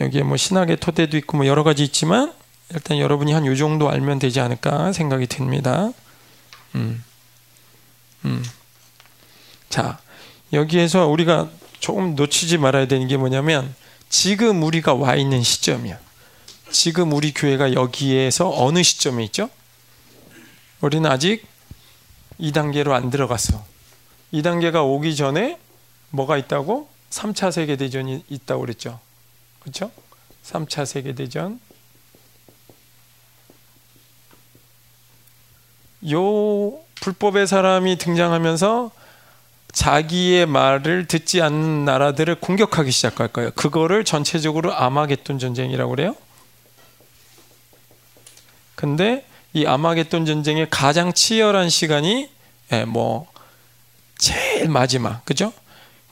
여기에 뭐 신학의 토대도 있고 뭐 여러 가지 있지만 일단 여러분이 한 요 정도 알면 되지 않을까 생각이 듭니다. 음. 음. 자, 여기에서 우리가 조금 놓치지 말아야 되는 게 뭐냐면 지금 우리가 와 있는 시점이야. 지금 우리 교회가 여기에서 어느 시점에 있죠? 우리는 아직 2단계로 안 들어갔어. 2단계가 오기 전에 뭐가 있다고? 3차 세계대전이 있다고 그랬죠. 그렇죠? 3차 세계대전. 요 불법의 사람이 등장하면서 자기의 말을 듣지 않는 나라들을 공격하기 시작할 거예요. 그거를 전체적으로 아마겟돈 전쟁이라고 그래요. 근데 이 아마겟돈 전쟁의 가장 치열한 시간이 예, 뭐 제일 마지막 그죠?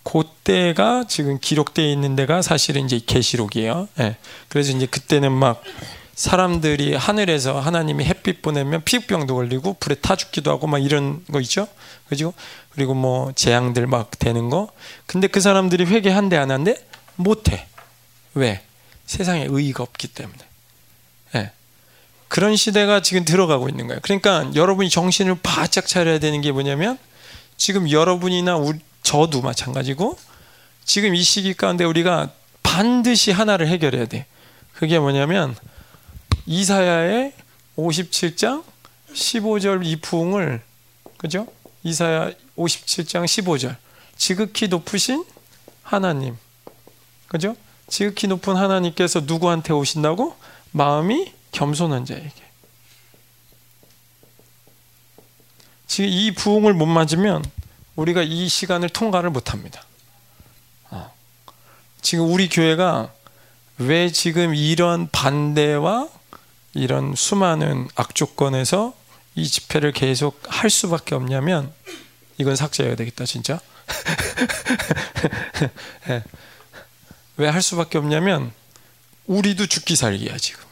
그때가 지금 기록되어 있는 데가 사실은 이제 계시록이에요. 예. 그래서 이제 그때는 막 사람들이 하늘에서 하나님이 햇빛 보내면 피부병도 걸리고 불에 타 죽기도 하고 막 이런 거 있죠. 그죠? 그리고 뭐 재앙들 막 되는 거. 근데 그 사람들이 회개한대 안 한대? 못 해. 왜? 세상에 의의가 없기 때문에. 네. 그런 시대가 지금 들어가고 있는 거예요. 그러니까 여러분이 정신을 바짝 차려야 되는 게 뭐냐면 지금 여러분이나 우리, 저도 마찬가지고 지금 이 시기 가운데 우리가 반드시 하나를 해결해야 돼. 그게 뭐냐면 이사야의 57장 15절 이 부흥을 그죠? 이사야 57장 15절 지극히 높으신 하나님 그죠? 지극히 높은 하나님께서 누구한테 오신다고? 마음이 겸손한 자에게 지금 이 부흥을 못 맞으면 우리가 이 시간을 통과를 못합니다 어. 지금 우리 교회가 왜 지금 이런 반대와 이런 수많은 악조건에서 이 집회를 계속 할 수밖에 없냐면 이건 삭제해야 되겠다 진짜 네. <laughs> 예. 왜할 수밖에 없냐면 우리도 죽기 살기야 지금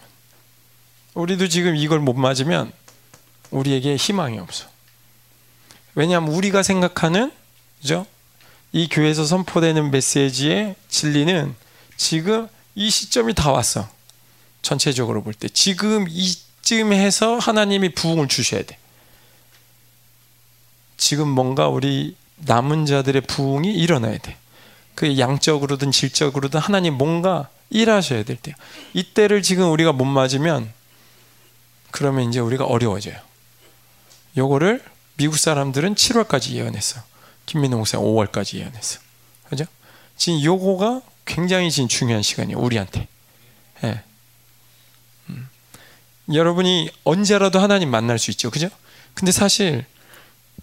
우리도 지금 이걸 못 맞으면 우리에게 희망이 없어 왜냐하면 우리가 생각하는 그죠? 이 교회에서 선포되는 메시지의 진리는 지금 이 시점이 다 왔어 전체적으로 볼 때 지금 이쯤 해서 하나님이 부흥을 주셔야 돼. 지금 뭔가 우리 남은 자들의 부흥이 일어나야 돼. 그 양적으로든 질적으로든 하나님 뭔가 일하셔야 될 때. 이때를 지금 우리가 못 맞으면 그러면 이제 우리가 어려워져요. 요거를 미국 사람들은 7월까지 예언했어. 김민호 목사 5월까지 예언했어. 그죠? 지금 요거가 굉장히 지금 중요한 시간이에요. 우리한테. 예. 여러분이 언제라도 하나님 만날 수 있죠. 그죠? 근데 사실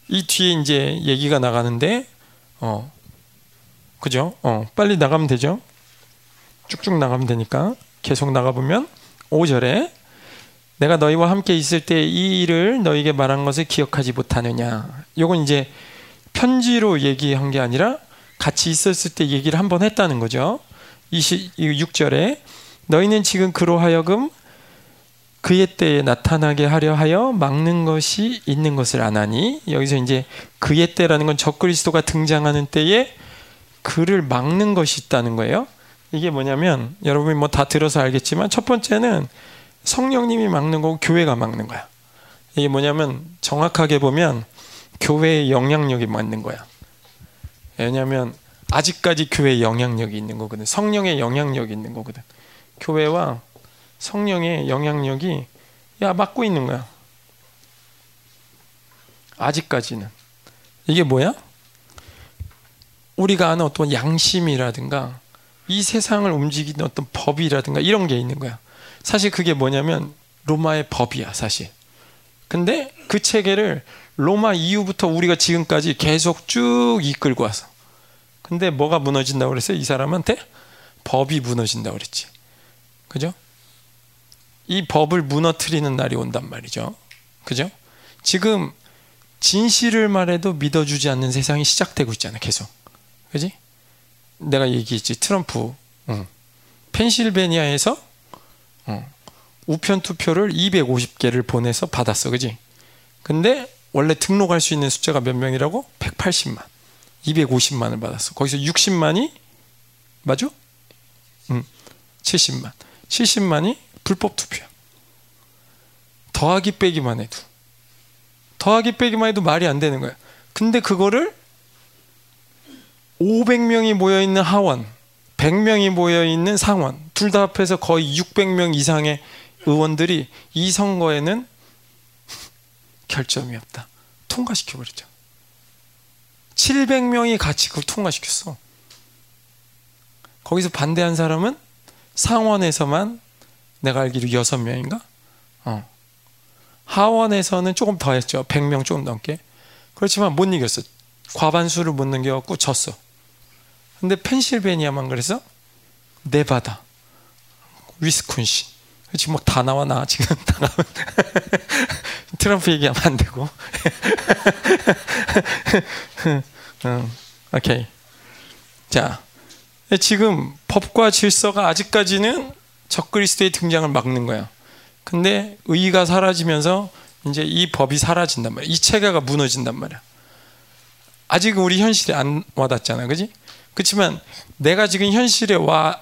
이 뒤에 이제 얘기가 나가는데 어 그죠? 어 빨리 나가면 되죠. 쭉쭉 나가면 되니까 계속 나가 보면 5절에 내가 너희와 함께 있을 때 이 일을 너에게 말한 것을 기억하지 못하느냐. 요건 이제 편지로 얘기한 게 아니라 같이 있었을 때 얘기를 한 번 했다는 거죠. 26절에 너희는 지금 그로 하여금 그의 때에 나타나게 하려 하여 막는 것이 있는 것을 아나니 여기서 이제 그의 때라는 건 적그리스도가 등장하는 때에 그를 막는 것이 있다는 거예요. 이게 뭐냐면 여러분이 뭐 다 들어서 알겠지만 첫 번째는 성령님이 막는 거고 교회가 막는 거야. 이게 뭐냐면 정확하게 보면 교회의 영향력이 맞는 거야. 왜냐하면 아직까지 교회의 영향력이 있는 거거든. 성령의 영향력이 있는 거거든. 교회와 성령의 영향력이 야 막고 있는 거야. 아직까지는 이게 뭐야? 우리가 아는 어떤 양심이라든가 이 세상을 움직이는 어떤 법이라든가 이런 게 있는 거야. 사실 그게 뭐냐면 로마의 법이야, 사실. 근데 그 체계를 로마 이후부터 우리가 지금까지 계속 쭉 이끌고 와서. 근데 뭐가 무너진다고 그랬어요? 이 사람한테? 법이 무너진다고 그랬지. 그죠? 이 법을 무너뜨리는 날이 온단 말이죠. 그죠? 지금 진실을 말해도 믿어주지 않는 세상이 시작되고 있잖아, 계속. 그지? 내가 얘기했지, 트럼프. 응. 펜실베니아에서 응. 우편 투표를 250개를 보내서 받았어, 그지? 근데 원래 등록할 수 있는 숫자가 몇 명이라고? 180만. 250만을 받았어. 거기서 60만이 맞아? 응. 70만. 70만이 불법 투표야. 더하기 빼기만 해도. 더하기 빼기만 해도 말이 안 되는 거야. 근데 그거를 500명이 모여 있는 하원, 100명이 모여 있는 상원, 둘 다 합해서 거의 600명 이상의 의원들이 이 선거에는 결점이 없다. 통과시켜 버렸죠. 700명이 같이 그걸 통과시켰어. 거기서 반대한 사람은 상원에서만 내가 알기로 6명인가? 어. 하원에서는 조금 더 했죠. 100명 조금 넘게. 그렇지만 못 이겼어. 과반수를 못 넘겨갖고 졌어. 근데 펜실베니아만 그래서 네바다, 위스콘신. 지금 막 다 나와 나 지금 다 나와. <laughs> 트럼프 얘기하면 안 되고. <laughs> 음, 오케이. 자, 지금 법과 질서가 아직까지는 적그리스도의 등장을 막는 거야. 근데 의가 사라지면서 이제 이 법이 사라진단 말이야. 이 체계가 무너진단 말이야. 아직은 우리 현실에 안 와닿잖아. 그지? 그렇지만 내가 지금 현실에 와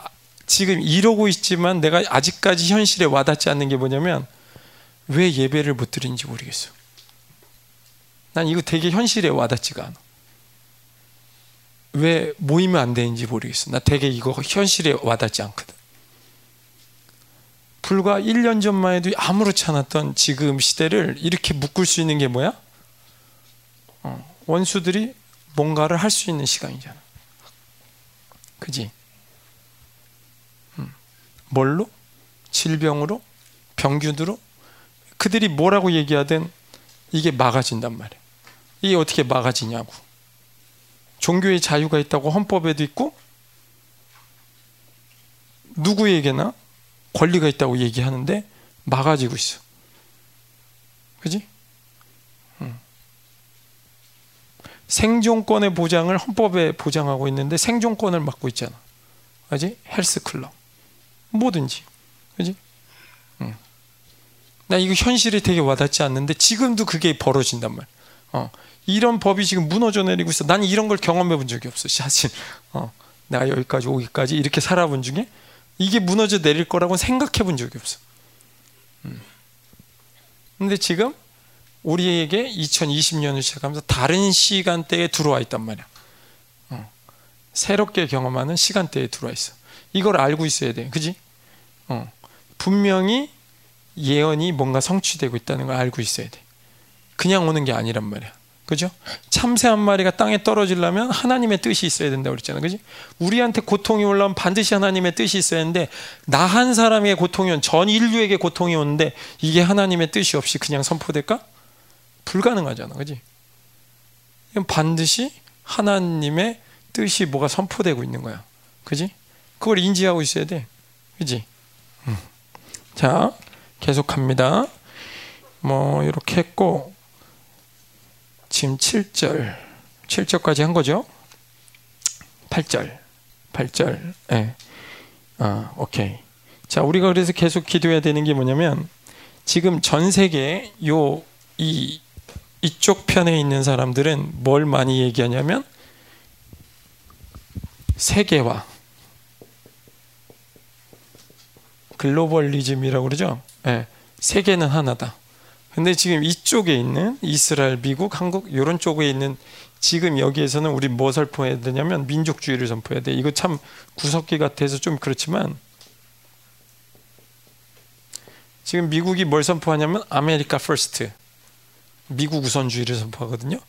지금 이러고 있지만 내가 아직까지 현실에 와닿지 않는 게 뭐냐면 왜 예배를 못 드리는지 모르겠어. 난 이거 되게 현실에 와닿지가 않아. 왜 모이면 안 되는지 모르겠어. 나 되게 이거 현실에 와닿지 않거든. 불과 1년 전만 해도 아무렇지 않았던 지금 시대를 이렇게 묶을 수 있는 게 뭐야? 어, 원수들이 뭔가를 할 수 있는 시간이잖아. 그지? 음. 뭘로? 질병으로? 병균으로? 그들이 뭐라고 얘기하든 이게 막아진단 말이야. 이게 어떻게 막아지냐고. 종교의 자유가 있다고 헌법에도 있고 누구에게나 권리가 있다고 얘기하는데 막아지고 있어. 그지? 생존권의 보장을 헌법에 보장하고 있는데 생존권을 막고 있잖아. 그지? 헬스클럽. 뭐든지. 그지? 응. 나 이거 현실에 되게 와닿지 않는데 지금도 그게 벌어진단 말. 어. 이런 법이 지금 무너져 내리고 있어. 나는 이런 걸 경험해 본 적이 없어. 사실. 어. 내가 여기까지 오기까지 이렇게 살아본 중에 이게 무너져 내릴 거라고 생각해 본 적이 없어. 음. 근데 지금 우리에게 2020년을 시작하면서 다른 시간대에 들어와 있단 말이야. 어. 새롭게 경험하는 시간대에 들어와 있어. 이걸 알고 있어야 돼. 그지? 어. 분명히 예언이 뭔가 성취되고 있다는 걸 알고 있어야 돼. 그냥 오는 게 아니란 말이야. 그죠? 참새 한 마리가 땅에 떨어지려면 하나님의 뜻이 있어야 된다고 그랬잖아. 그지? 우리한테 고통이 올라오면 반드시 하나님의 뜻이 있어야 하는데 나 한 사람의 고통이 온, 전 인류에게 고통이 오는데 이게 하나님의 뜻이 없이 그냥 선포될까? 불가능하잖아. 그지? 반드시 하나님의 뜻이 뭐가 선포되고 있는 거야. 그지? 그걸 인지하고 있어야 돼. 그지? 음. 자, 계속합니다. 뭐, 이렇게 했고, 지금 7절, 7절까지 한 거죠? 8절, 8절, 예. 네. 아, 오케이. 자, 우리가 그래서 계속 기도해야 되는 게 뭐냐면, 지금 전 세계 요, 이, 이쪽 편에 있는 사람들은 뭘 많이 얘기하냐면, 세계화, 글로벌리즘이라고 그러죠? 예. 네. 세계는 하나다. 근데 지금 이쪽에 있는 이스라엘, 미국, 한국 이런 쪽에 있는 지금 여기에서는 우리 뭐 선포해야 되냐면 민족주의를 선포해야 돼. 이거 참 구석기 같아서 좀 그렇지만 지금 미국이 뭘 선포하냐면 America First. 미국 우선주의를 선포하거든요.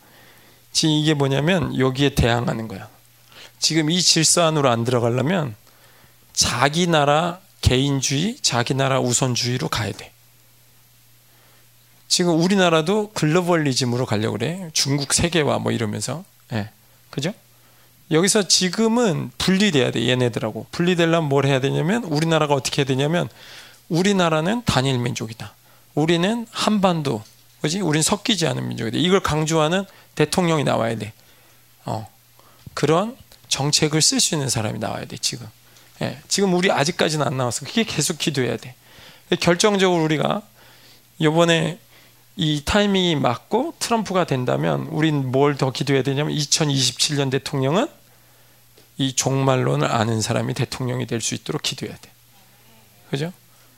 지금 이게 뭐냐면 여기에 대항하는 거야. 지금 이 질서 안으로 안 들어가려면 자기 나라 개인주의, 자기 나라 우선주의로 가야 돼. 지금 우리나라도 글로벌리즘으로 가려고 그래. 중국 세계화 뭐 이러면서. 예. 네. 그죠? 여기서 지금은 분리돼야 돼. 얘네들하고. 분리되려면 뭘 해야 되냐면 우리나라가 어떻게 해야 되냐면 우리나라는 단일 민족이다. 우리는 한반도. 그지? 우린 섞이지 않은 민족이다. 이걸 강조하는 대통령이 나와야 돼. 어. 그런 정책을 쓸 수 있는 사람이 나와야 돼, 지금. 예. 지금 우리 아직까지는 안 나왔어. 그게 계속 기도해야 돼. 결정적으로 우리가 요번에 이 타이밍이 맞고 트럼프가 된다면 우린 뭘 더 기도해야 되냐면 2027년 대통령은 이 종말론을 아는 사람이 대통령이 될 수 있도록 기도해야 돼. 그죠?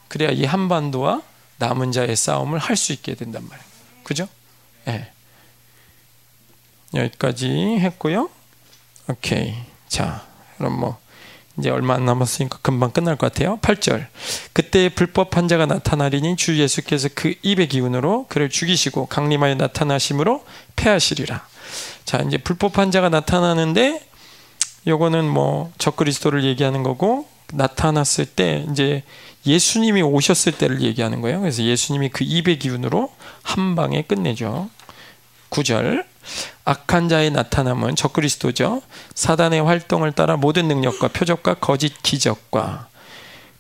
그래야 이 한반도와 남은 자의 싸움을 할 수 있게 된단 말이에요. 그죠? 예. 네. 여기까지 했고요. 오케이. 자, 그럼 뭐 이제 얼마 안 남았으니까 금방 끝날 것 같아요. 8절. 그때 불법 환자가 나타나리니 주 예수께서 그 입의 기운으로 그를 죽이시고 강림하여 나타나심으로 패하시리라. 자, 이제 불법 환자가 나타나는데 요거는 뭐 적그리스도를 얘기하는 거고 나타났을 때 이제 예수님이 오셨을 때를 얘기하는 거예요. 그래서 예수님이 그 입의 기운으로 한 방에 끝내죠. 9절. 악한 자의 나타남은 적그리스도죠. 사단의 활동을 따라 모든 능력과 표적과 거짓 기적과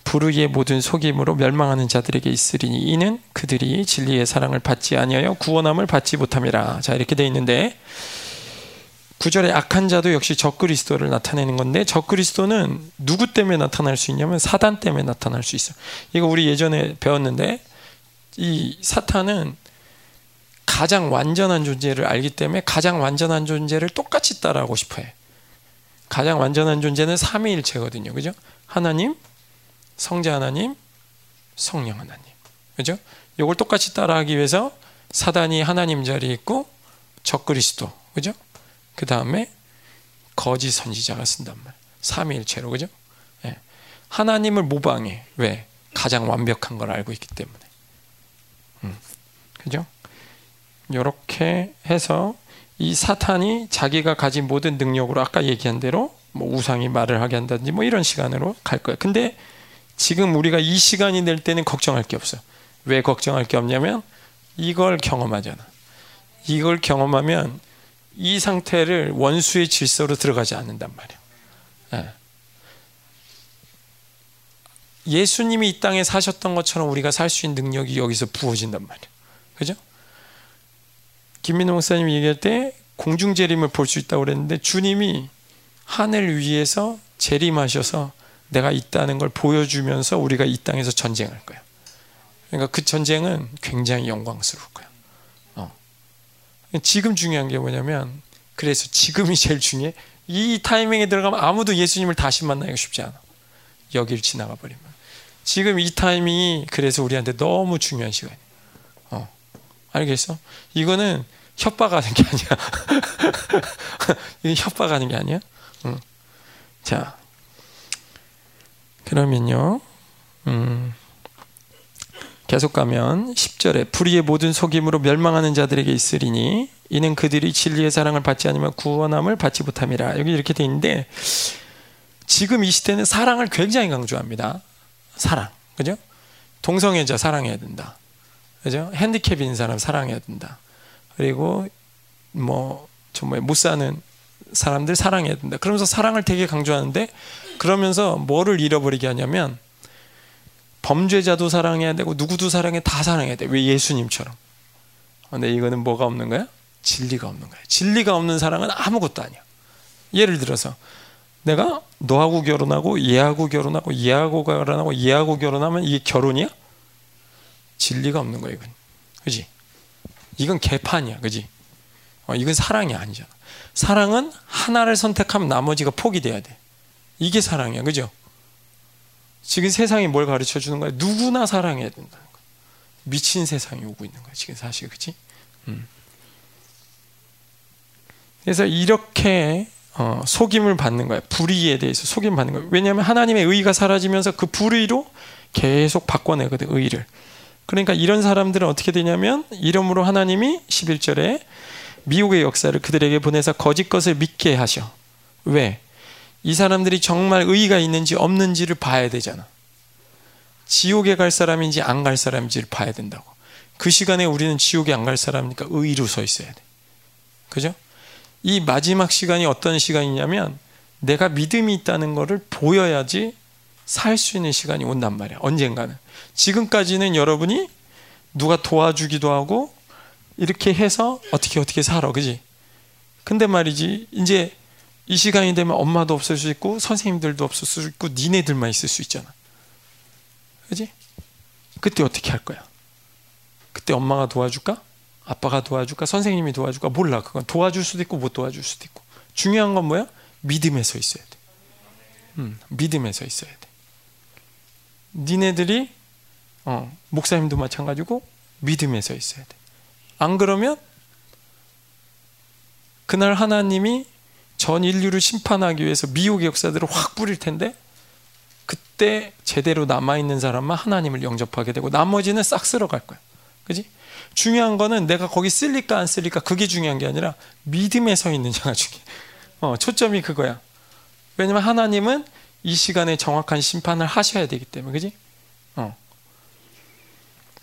불의의 모든 속임으로 멸망하는 자들에게 있으리니 이는 그들이 진리의 사랑을 받지 아니하여 구원함을 받지 못함이라. 자 이렇게 돼 있는데 구절에 악한 자도 역시 적그리스도를 나타내는 건데 적그리스도는 누구 때문에 나타날 수 있냐면 사단 때문에 나타날 수 있어. 이거 우리 예전에 배웠는데 이 사탄은 가장 완전한 존재를 알기 때문에 가장 완전한 존재를 똑같이 따라하고 싶어 해. 가장 완전한 존재는 삼위일체거든요. 그죠? 하나님, 성자 하나님, 성령 하나님. 그죠? 이걸 똑같이 따라하기 위해서 사단이 하나님 자리에 있고 적그리스도. 그죠? 그 다음에 거짓 선지자가 쓴단 말이에요. 삼위일체로. 그죠? 네. 하나님을 모방해. 왜? 가장 완벽한 걸 알고 있기 때문에. 음. 그죠? 이렇게 해서 이 사탄이 자기가 가진 모든 능력으로 아까 얘기한 대로 뭐 우상이 말을 하게 한다든지 뭐 이런 시간으로 갈 거예요. 근데 지금 우리가 이 시간이 될 때는 걱정할 게 없어. 왜 걱정할 게 없냐면 이걸 경험하잖아. 이걸 경험하면 이 상태를 원수의 질서로 들어가지 않는단 말이야. 예. 예수님이 이 땅에 사셨던 것처럼 우리가 살 수 있는 능력이 여기서 부어진단 말이야. 그죠? 김민호 목사님이 얘기할 때 공중 재림을 볼 수 있다고 그랬는데 주님이 하늘 위에서 재림하셔서 내가 있다는 걸 보여주면서 우리가 이 땅에서 전쟁할 거야. 그러니까 그 전쟁은 굉장히 영광스러울 거야. 어. 지금 중요한 게 뭐냐면 그래서 지금이 제일 중요해. 이 타이밍에 들어가면 아무도 예수님을 다시 만나기가 쉽지 않아. 여길 지나가 버리면. 지금 이 타이밍이 그래서 우리한테 너무 중요한 시간이야. 어. 알겠어? 이거는 협박하는 게 아니야. <laughs> 이게 협박하는 게 아니야. 응. 자, 그러면요. 음, 계속 가면 10절에 불의의 모든 속임으로 멸망하는 자들에게 있으리니 이는 그들이 진리의 사랑을 받지 않으면 구원함을 받지 못함이라. 여기 이렇게 돼 있는데 지금 이 시대는 사랑을 굉장히 강조합니다. 사랑. 그죠? 동성애자 사랑해야 된다. 그죠? 핸디캡인 사람 사랑해야 된다. 그리고 뭐 정말 못 사는 사람들 사랑해야 된다. 그러면서 사랑을 되게 강조하는데 그러면서 뭐를 잃어버리게 하냐면 범죄자도 사랑해야 되고 누구도 사랑해 다 사랑해야 돼. 왜 예수님처럼. 근데 이거는 뭐가 없는 거야? 진리가 없는 거야. 진리가 없는 사랑은 아무것도 아니야. 예를 들어서 내가 너하고 결혼하고 얘하고 결혼하고 얘하고 결혼하고 얘하고 결혼하면 이게 결혼이야? 진리가 없는 거야 이건. 그지? 이건 개판이야, 그지? 어, 이건 사랑이 아니잖아. 사랑은 하나를 선택하면 나머지가 포기돼야 돼. 이게 사랑이야, 그죠? 지금 세상이 뭘 가르쳐 주는 거야? 누구나 사랑해야 된다는 거야. 미친 세상이 오고 있는 거야, 지금 사실, 그지? 음. 그래서 이렇게 어, 속임을 받는 거야. 불의에 대해서 속임 받는 거야. 왜냐하면 하나님의 의가 사라지면서 그 불의로 계속 바꿔내거든, 의를. 그러니까 이런 사람들은 어떻게 되냐면 이름으로 하나님이 11절에 미혹의 역사를 그들에게 보내서 거짓 것을 믿게 하셔. 왜? 이 사람들이 정말 의의가 있는지 없는지를 봐야 되잖아. 지옥에 갈 사람인지 안 갈 사람인지를 봐야 된다고. 그 시간에 우리는 지옥에 안 갈 사람이니까 의로 서 있어야 돼. 그죠? 이 마지막 시간이 어떤 시간이냐면 내가 믿음이 있다는 것을 보여야지 살 수 있는 시간이 온단 말이야. 언젠가는. 지금까지는 여러분이 누가 도와주기도 하고 이렇게 해서 어떻게 어떻게 살아. 그지? 근데 말이지. 이제 이 시간이 되면 엄마도 없을 수 있고 선생님들도 없을 수 있고 니네들만 있을 수 있잖아. 그지? 그때 어떻게 할 거야? 그때 엄마가 도와줄까? 아빠가 도와줄까? 선생님이 도와줄까? 몰라. 그건 도와줄 수도 있고 못 도와줄 수도 있고. 중요한 건 뭐야? 믿음에 서 있어야 돼. 음, 믿음에 서 있어야 돼. 니네들이 어, 목사님도 마찬가지고 믿음에 서 있어야 돼. 안 그러면 그날 하나님이 전 인류를 심판하기 위해서 미혹의 역사들을 확 뿌릴 텐데 그때 제대로 남아 있는 사람만 하나님을 영접하게 되고 나머지는 싹 쓸어갈 거야. 그지? 중요한 거는 내가 거기 쓸릴까 안 쓸릴까 그게 중요한 게 아니라 믿음에 서 있느냐가 중요해. 어, 초점이 그거야. 왜냐면 하나님은 이 시간에 정확한 심판을 하셔야 되기 때문에, 그지? 어.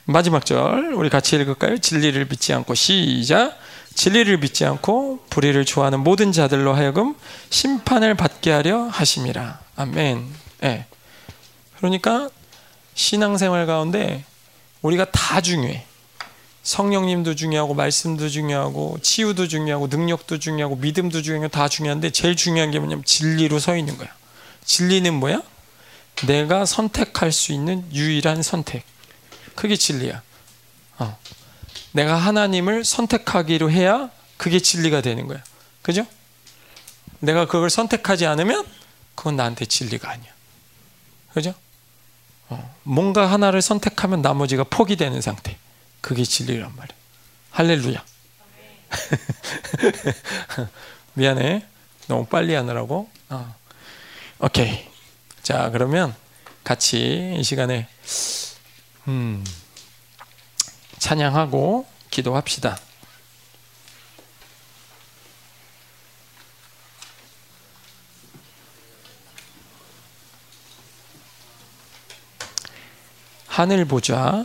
마지막 절, 우리 같이 읽을까요? 진리를 믿지 않고, 시작. 진리를 믿지 않고 불의를 좋아하는 모든 자들로 하여금 심판을 받게 하려 하심이라. 아멘. 예. 네. 그러니까 신앙생활 가운데 우리가 다 중요해. 성령님도 중요하고 말씀도 중요하고 치유도 중요하고 능력도 중요하고 믿음도 중요하고 다 중요한데 제일 중요한 게 뭐냐면 진리로 서 있는 거야. 진리는 뭐야? 내가 선택할 수 있는 유일한 선택. 그게 진리야. 어. 내가 하나님을 선택하기로 해야 그게 진리가 되는 거야. 그죠? 내가 그걸 선택하지 않으면 그건 나한테 진리가 아니야. 그죠? 어. 뭔가 하나를 선택하면 나머지가 포기되는 상태. 그게 진리란 말이야. 할렐루야. <laughs> 미안해. 너무 빨리 하느라고. 어. 오케이. 자, 그러면 같이 이 시간에 음, 찬양하고 기도합시다. 하늘 보자.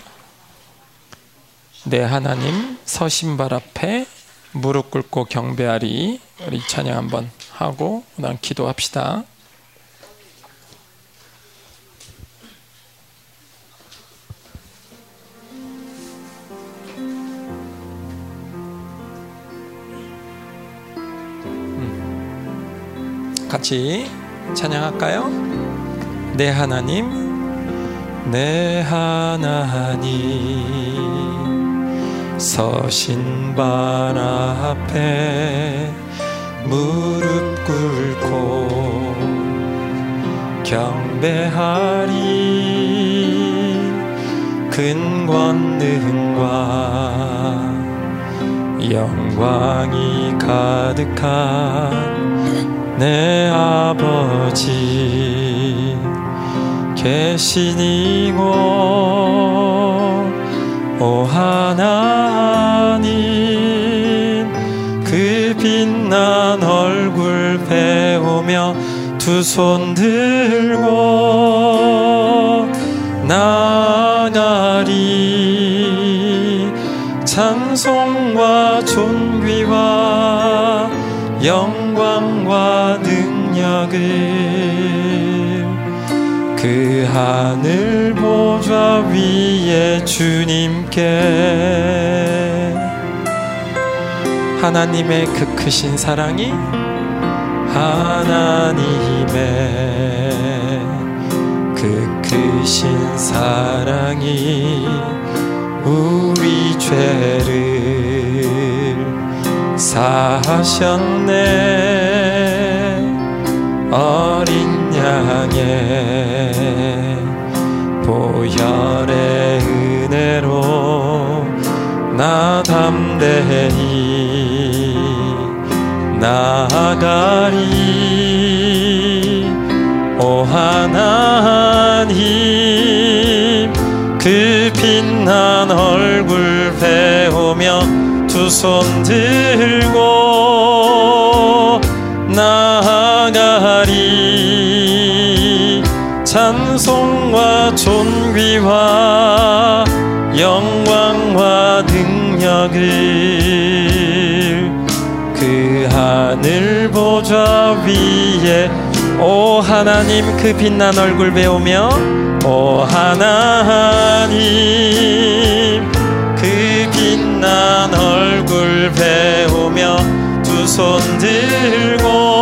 내 하나님 서신 발 앞에 무릎 꿇고 경배하리 우리 찬양 한번 하고 그다음 기도합시다. 같이 찬양할까요? 내 하나님, 내 하나님. 서신 발 앞에 무릎 꿇고 경배하리 큰 권능과 영광이 가득한 내 아버지 계신 이곳 오 하나님 그 빛난 얼굴 배우며 두 손 들고 나가리. 찬송과 존귀와 영광과 능력을 그 하늘 보좌 위에 주님께 하나님의 그 크신 사랑이 하나님의 그 크신 사랑이 우리 죄를 사하셨네 어린 향해 보혈의 은혜로 나 담대히 나아가리. 오 하나님 그그 빛난 얼굴 배우며 두 손 들고 찬송과 존귀와 영광과 능력을 그 하늘 보좌 위에 오 하나님 그 빛난 얼굴 배우며 오 하나님 그 빛난 얼굴 배우며 두 손 들고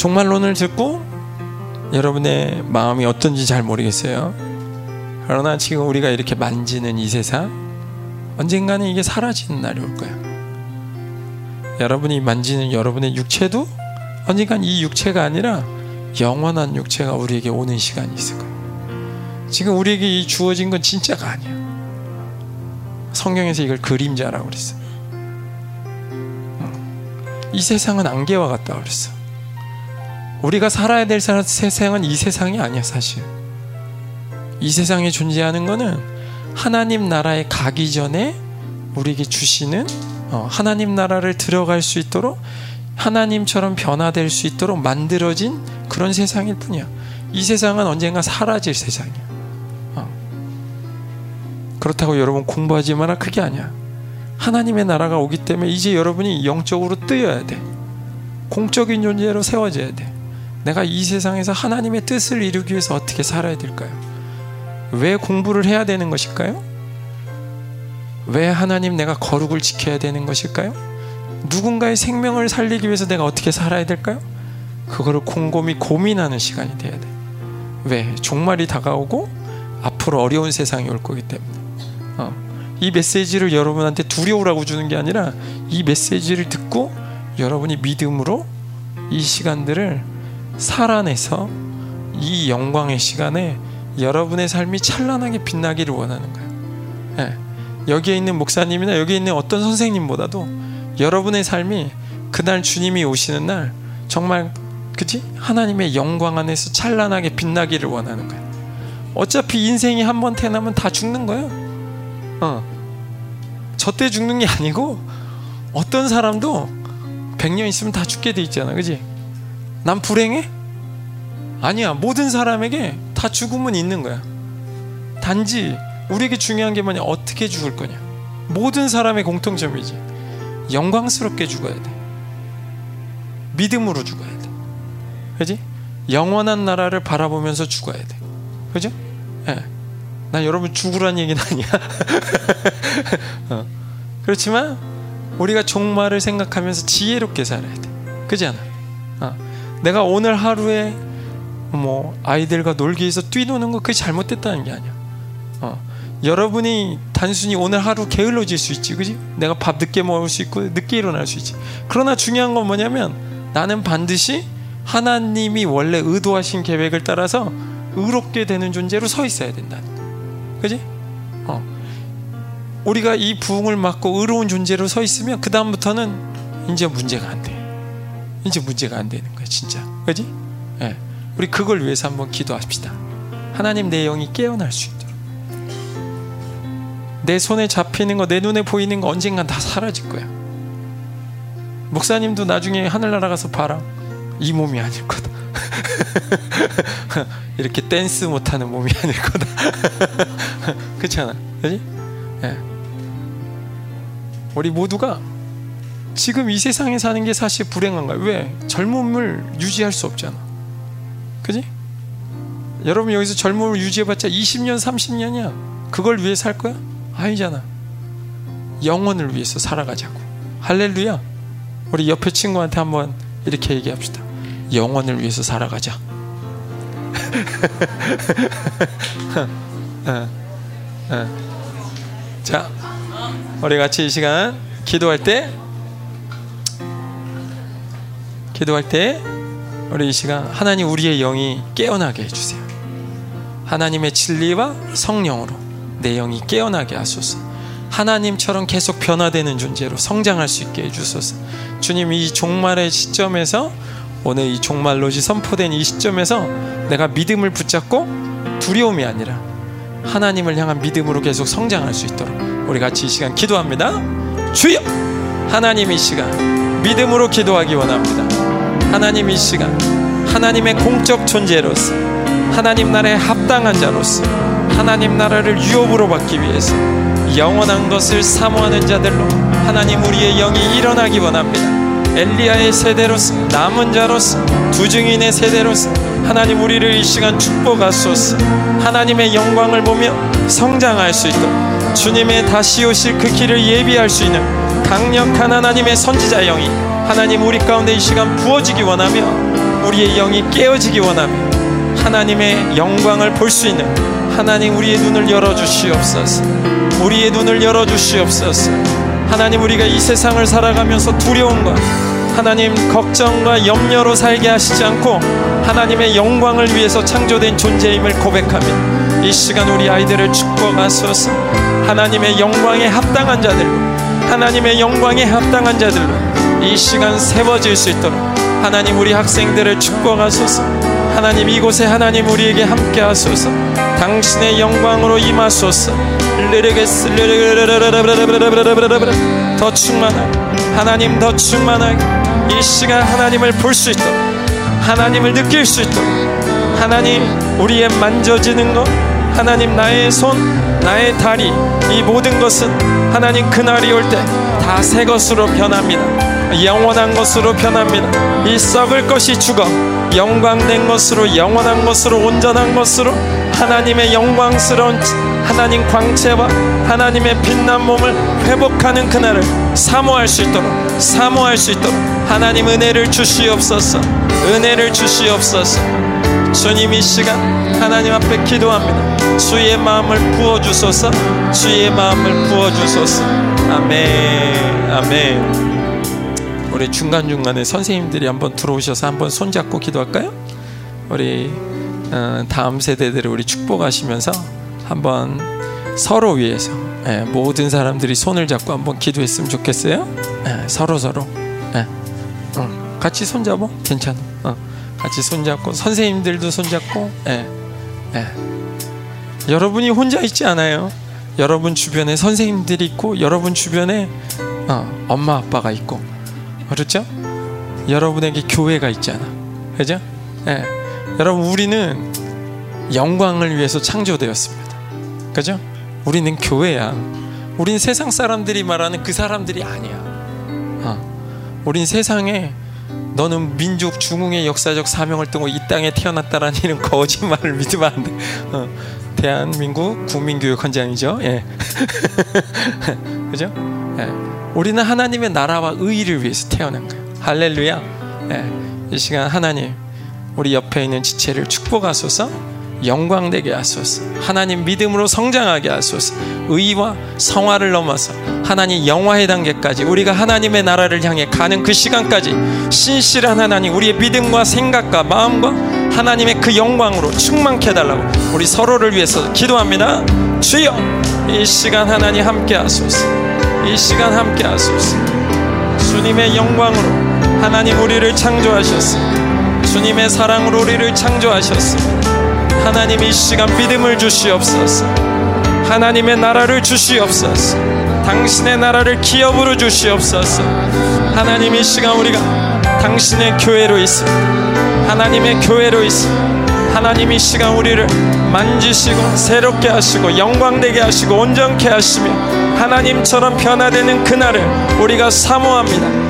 종말론을 듣고 여러분의 마음이 어떤지 잘 모르겠어요 그러나 지금 우리가 이렇게 만지는 이 세상 언젠가는 이게 사라지는 날이 올 거야 여러분이 만지는 여러분의 육체도 언젠간 이 육체가 아니라 영원한 육체가 우리에게 오는 시간이 있을 거야 지금 우리에게 이 주어진 건 진짜가 아니야. 성경에서 이걸 그림자라고 그랬어. 어. 이 세상은 안개와 같다 그랬어. 우리가 살아야 될 세상은 이 세상이 아니야 사실. 이 세상에 존재하는 거는 하나님 나라에 가기 전에 우리에게 주시는 어, 하나님 나라를 들어갈 수 있도록 하나님처럼 변화될 수 있도록 만들어진 그런 세상일 뿐이야. 이 세상은 언젠가 사라질 세상이야. 그렇다고 여러분 공부하지 마라 그게 아니야. 하나님의 나라가 오기 때문에 이제 여러분이 영적으로 뜨여야 돼. 공적인 존재로 세워져야 돼. 내가 이 세상에서 하나님의 뜻을 이루기 위해서 어떻게 살아야 될까요? 왜 공부를 해야 되는 것일까요? 왜 하나님 내가 거룩을 지켜야 되는 것일까요? 누군가의 생명을 살리기 위해서 내가 어떻게 살아야 될까요? 그거를 곰곰이 고민하는 시간이 돼야 돼. 왜? 종말이 다가오고 앞으로 어려운 세상이 올 거기 때문에. 어. 이 메시지를 여러분한테 두려우라고 주는 게 아니라 이 메시지를 듣고 여러분이 믿음으로 이 시간들을 살아내서 이 영광의 시간에 여러분의 삶이 찬란하게 빛나기를 원하는 거예요. 네. 여기에 있는 목사님이나 여기에 있는 어떤 선생님보다도 여러분의 삶이 그날 주님이 오시는 날 정말 그지 하나님의 영광 안에서 찬란하게 빛나기를 원하는 거예요. 어차피 인생이 한 번 태어나면 다 죽는 거예요. 어. 저때 죽는 게 아니고 어떤 사람도 100년 있으면 다 죽게 돼 있잖아. 그지? 난 불행해? 아니야. 모든 사람에게 다 죽음은 있는 거야. 단지 우리에게 중요한 게 뭐냐? 어떻게 죽을 거냐? 모든 사람의 공통점이지. 영광스럽게 죽어야 돼. 믿음으로 죽어야 돼. 그지? 영원한 나라를 바라보면서 죽어야 돼. 그죠? 예. 네. 난 여러분 죽으란 얘기는 아니야. <laughs> 어. 그렇지만 우리가 종말을 생각하면서 지혜롭게 살아야 돼. 그지 않아? 어. 내가 오늘 하루에 뭐 아이들과 놀기 위해서 뛰노는 거 그게 잘못됐다는 게 아니야. 어. 여러분이 단순히 오늘 하루 게을러질 수 있지, 그지? 내가 밥 늦게 먹을 수 있고 늦게 일어날 수 있지. 그러나 중요한 건 뭐냐면 나는 반드시 하나님이 원래 의도하신 계획을 따라서 의롭게 되는 존재로 서 있어야 거야. 그지? 어. 우리가 이 부흥을 맞고 의로운 존재로 서 있으면 그 다음부터는 이제 문제가 안 돼. 이제 문제가 안 되는 거야, 진짜. 그지? 예. 우리 그걸 위해서 한번 기도합시다. 하나님 내 영이 깨어날 수 있도록. 내 손에 잡히는 거, 내 눈에 보이는 거 언젠간 다 사라질 거야. 목사님도 나중에 하늘나라 가서 봐라. 이 몸이 아닐 거다. <laughs> 이렇게 댄스 못하는 몸이 아닐 거다. <laughs> 그렇잖아. 그지? 예. 우리 모두가 지금 이 세상에 사는 게 사실 불행한 거야. 왜? 젊음을 유지할 수 없잖아. 그지? 여러분 여기서 젊음을 유지해봤자 20년, 30년이야. 그걸 위해 살 거야? 아니잖아. 영혼을 위해서 살아가자고. 할렐루야. 우리 옆에 친구한테 한번 이렇게 얘기합시다. 영혼을 위해서 살아가자. <laughs> 어, 어. 자, 우리 같이 이 시간 기도할 때 기도할 때 우리 이 시간 하나님 우리의 영이 깨어나게 해주세요. 하나님의 진리와 성령으로 내 영이 깨어나게 하소서. 하나님처럼 계속 변화되는 존재로 성장할 수 있게 해주소서. 주님 이 종말의 시점에서 오늘 이 종말로지 선포된 이 시점에서 내가 믿음을 붙잡고 두려움이 아니라 하나님을 향한 믿음으로 계속 성장할 수 있도록 우리 같이 이 시간 기도합니다. 주여! 하나님 이 시간 믿음으로 기도하기 원합니다. 하나님 이 시간 하나님의 공적 존재로서 하나님 나라에 합당한 자로서 하나님 나라를 유업으로 받기 위해서 영원한 것을 사모하는 자들로 하나님 우리의 영이 일어나기 원합니다. 엘리야의 세대로서 남은 자로서 두 증인의 세대로서 하나님 우리를 이 시간 축복하소서 하나님의 영광을 보며 성장할 수 있도록 주님의 다시 오실 그 길을 예비할 수 있는 강력한 하나님의 선지자 영이 하나님 우리 가운데 이 시간 부어지기 원하며 우리의 영이 깨어지기 원하며 하나님의 영광을 볼 수 있는 하나님 우리의 눈을 열어 주시옵소서. 우리의 눈을 열어 주시옵소서. 하나님 우리가 이 세상을 살아가면서 두려움과 하나님 걱정과 염려로 살게 하시지 않고 하나님의 영광을 위해서 창조된 존재임을 고백하며 이 시간 우리 아이들을 축복하소서. 하나님의 영광에 합당한 자들로 하나님의 영광에 합당한 자들로 이 시간 세워질 수 있도록 하나님 우리 학생들을 축복하소서. 하나님 이곳에 하나님 우리에게 함께 하소서. 당신의 영광으로 임하소서. 더 충만하게 하나님 더 충만하게 이 시간 하나님을 볼 수 있도록 하나님을 느낄 수 있도록 하나님 우리의 만져지는 것 하나님 나의 손 나의 다리 이 모든 것은 하나님 그날이 올 때 다 새 것으로 변합니다. 영원한 것으로 변합니다. 이 썩을 것이 죽어 영광된 것으로 영원한 것으로 온전한 것으로 하나님의 영광스러운 하나님 광채와 하나님의 빛난 몸을 회복하는 그날을 사모할 수 있도록 사모할 수 있도록 하나님 은혜를 주시옵소서. 은혜를 주시옵소서. 주님 이 시간 하나님 앞에 기도합니다 주의 마음을 부어주소서 주의 마음을 부어주소서 아멘 아멘 우리 중간중간에 선생님들이 한번 들어오셔서 한번 손잡고 기도할까요? 우리 어, 다음 세대들을 우리 축복하시면서 한번 서로 위해서 예, 모든 사람들이 손을 잡고 한번 기도했으면 좋겠어요. 예, 서로 서로 예, 어, 같이 손잡어 괜찮아. 어, 같이 손잡고 선생님들도 손잡고 예, 예. 여러분이 혼자 있지 않아요. 여러분 주변에 선생님들이 있고 여러분 주변에 어, 엄마 아빠가 있고 그렇죠? 여러분에게 교회가 있잖아. 그죠? 예. 여러분, 우리는 영광을 위해서 창조되었습니다. 그죠? 우리는 교회야. 우린 세상 사람들이 말하는 그 사람들이 아니야. 어. 우린 세상에 너는 민족 중흥의 역사적 사명을 뜨고 이 땅에 태어났다라는 이런 거짓말을 믿으면 안 돼. 어. 대한민국 국민교육 헌장이죠. 예. <laughs> 그죠? 예. 우리는 하나님의 나라와 의를 위해서 태어난 거예요. 할렐루야. 네, 이 시간 하나님 우리 옆에 있는 지체를 축복하소서 영광되게 하소서 하나님 믿음으로 성장하게 하소서 의와 성화를 넘어서 하나님 영화의 단계까지 우리가 하나님의 나라를 향해 가는 그 시간까지 신실한 하나님 우리의 믿음과 생각과 마음과 하나님의 그 영광으로 충만케 해달라고 우리 서로를 위해서 기도합니다 주여 이 시간 하나님 함께 하소서 이 시간 함께 하소서. 주님의 영광으로 하나님 우리를 창조하셨습니다. 주님의 사랑으로 우리를 창조하셨습니다. 하나님 이 시간 믿음을 주시옵소서. 하나님의 나라를 주시옵소서. 당신의 나라를 기업으로 주시옵소서. 하나님 이 시간 우리가 당신의 교회로 있습니다. 하나님의 교회로 있습니다. 하나님 이 시간 우리를 만지시고 새롭게 하시고 영광되게 하시고 온전케 하시며 하나님처럼 변화되는 그날을 우리가 사모합니다.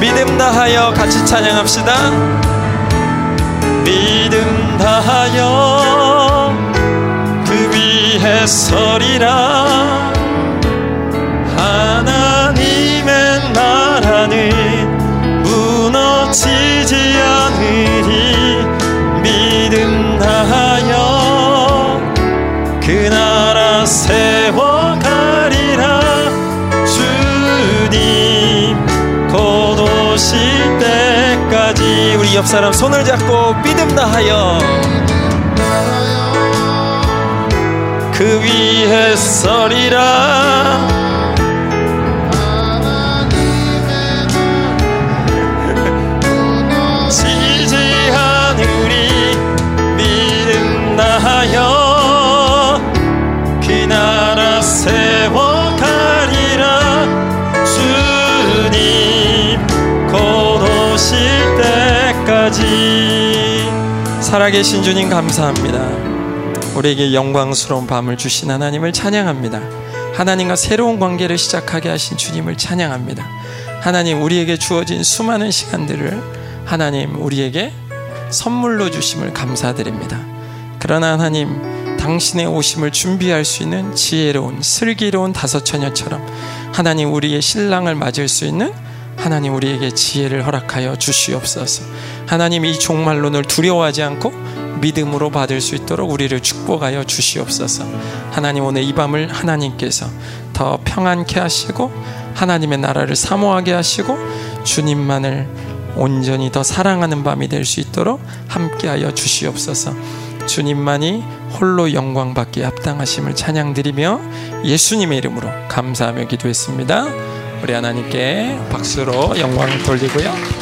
믿음 다하여 같이 찬양합시다. 믿음 다하여 그 위에 서리라 하나님의 나라는 무너지 옆 사람 손을 잡고 믿음 다하여 그 위에 서리라 살아계신 주님 감사합니다. 우리에게 영광스러운 밤을 주신 하나님을 찬양합니다. 하나님과 새로운 관계를 시작하게 하신 주님을 찬양합니다. 하나님 우리에게 주어진 수많은 시간들을 하나님 우리에게 선물로 주심을 감사드립니다. 그러나 하나님 당신의 오심을 준비할 수 있는 지혜로운 슬기로운 다섯 처녀처럼 하나님 우리의 신랑을 맞을 수 있는 하나님 우리에게 지혜를 허락하여 주시옵소서. 하나님 이 종말론을 두려워하지 않고 믿음으로 받을 수 있도록 우리를 축복하여 주시옵소서. 하나님 오늘 이 밤을 하나님께서 더 평안케 하시고 하나님의 나라를 사모하게 하시고 주님만을 온전히 더 사랑하는 밤이 될 수 있도록 함께하여 주시옵소서. 주님만이 홀로 영광 받기에 합당하심을 찬양드리며 예수님의 이름으로 감사하며 기도했습니다. 우리 하나님께 박수로 영광을 돌리고요.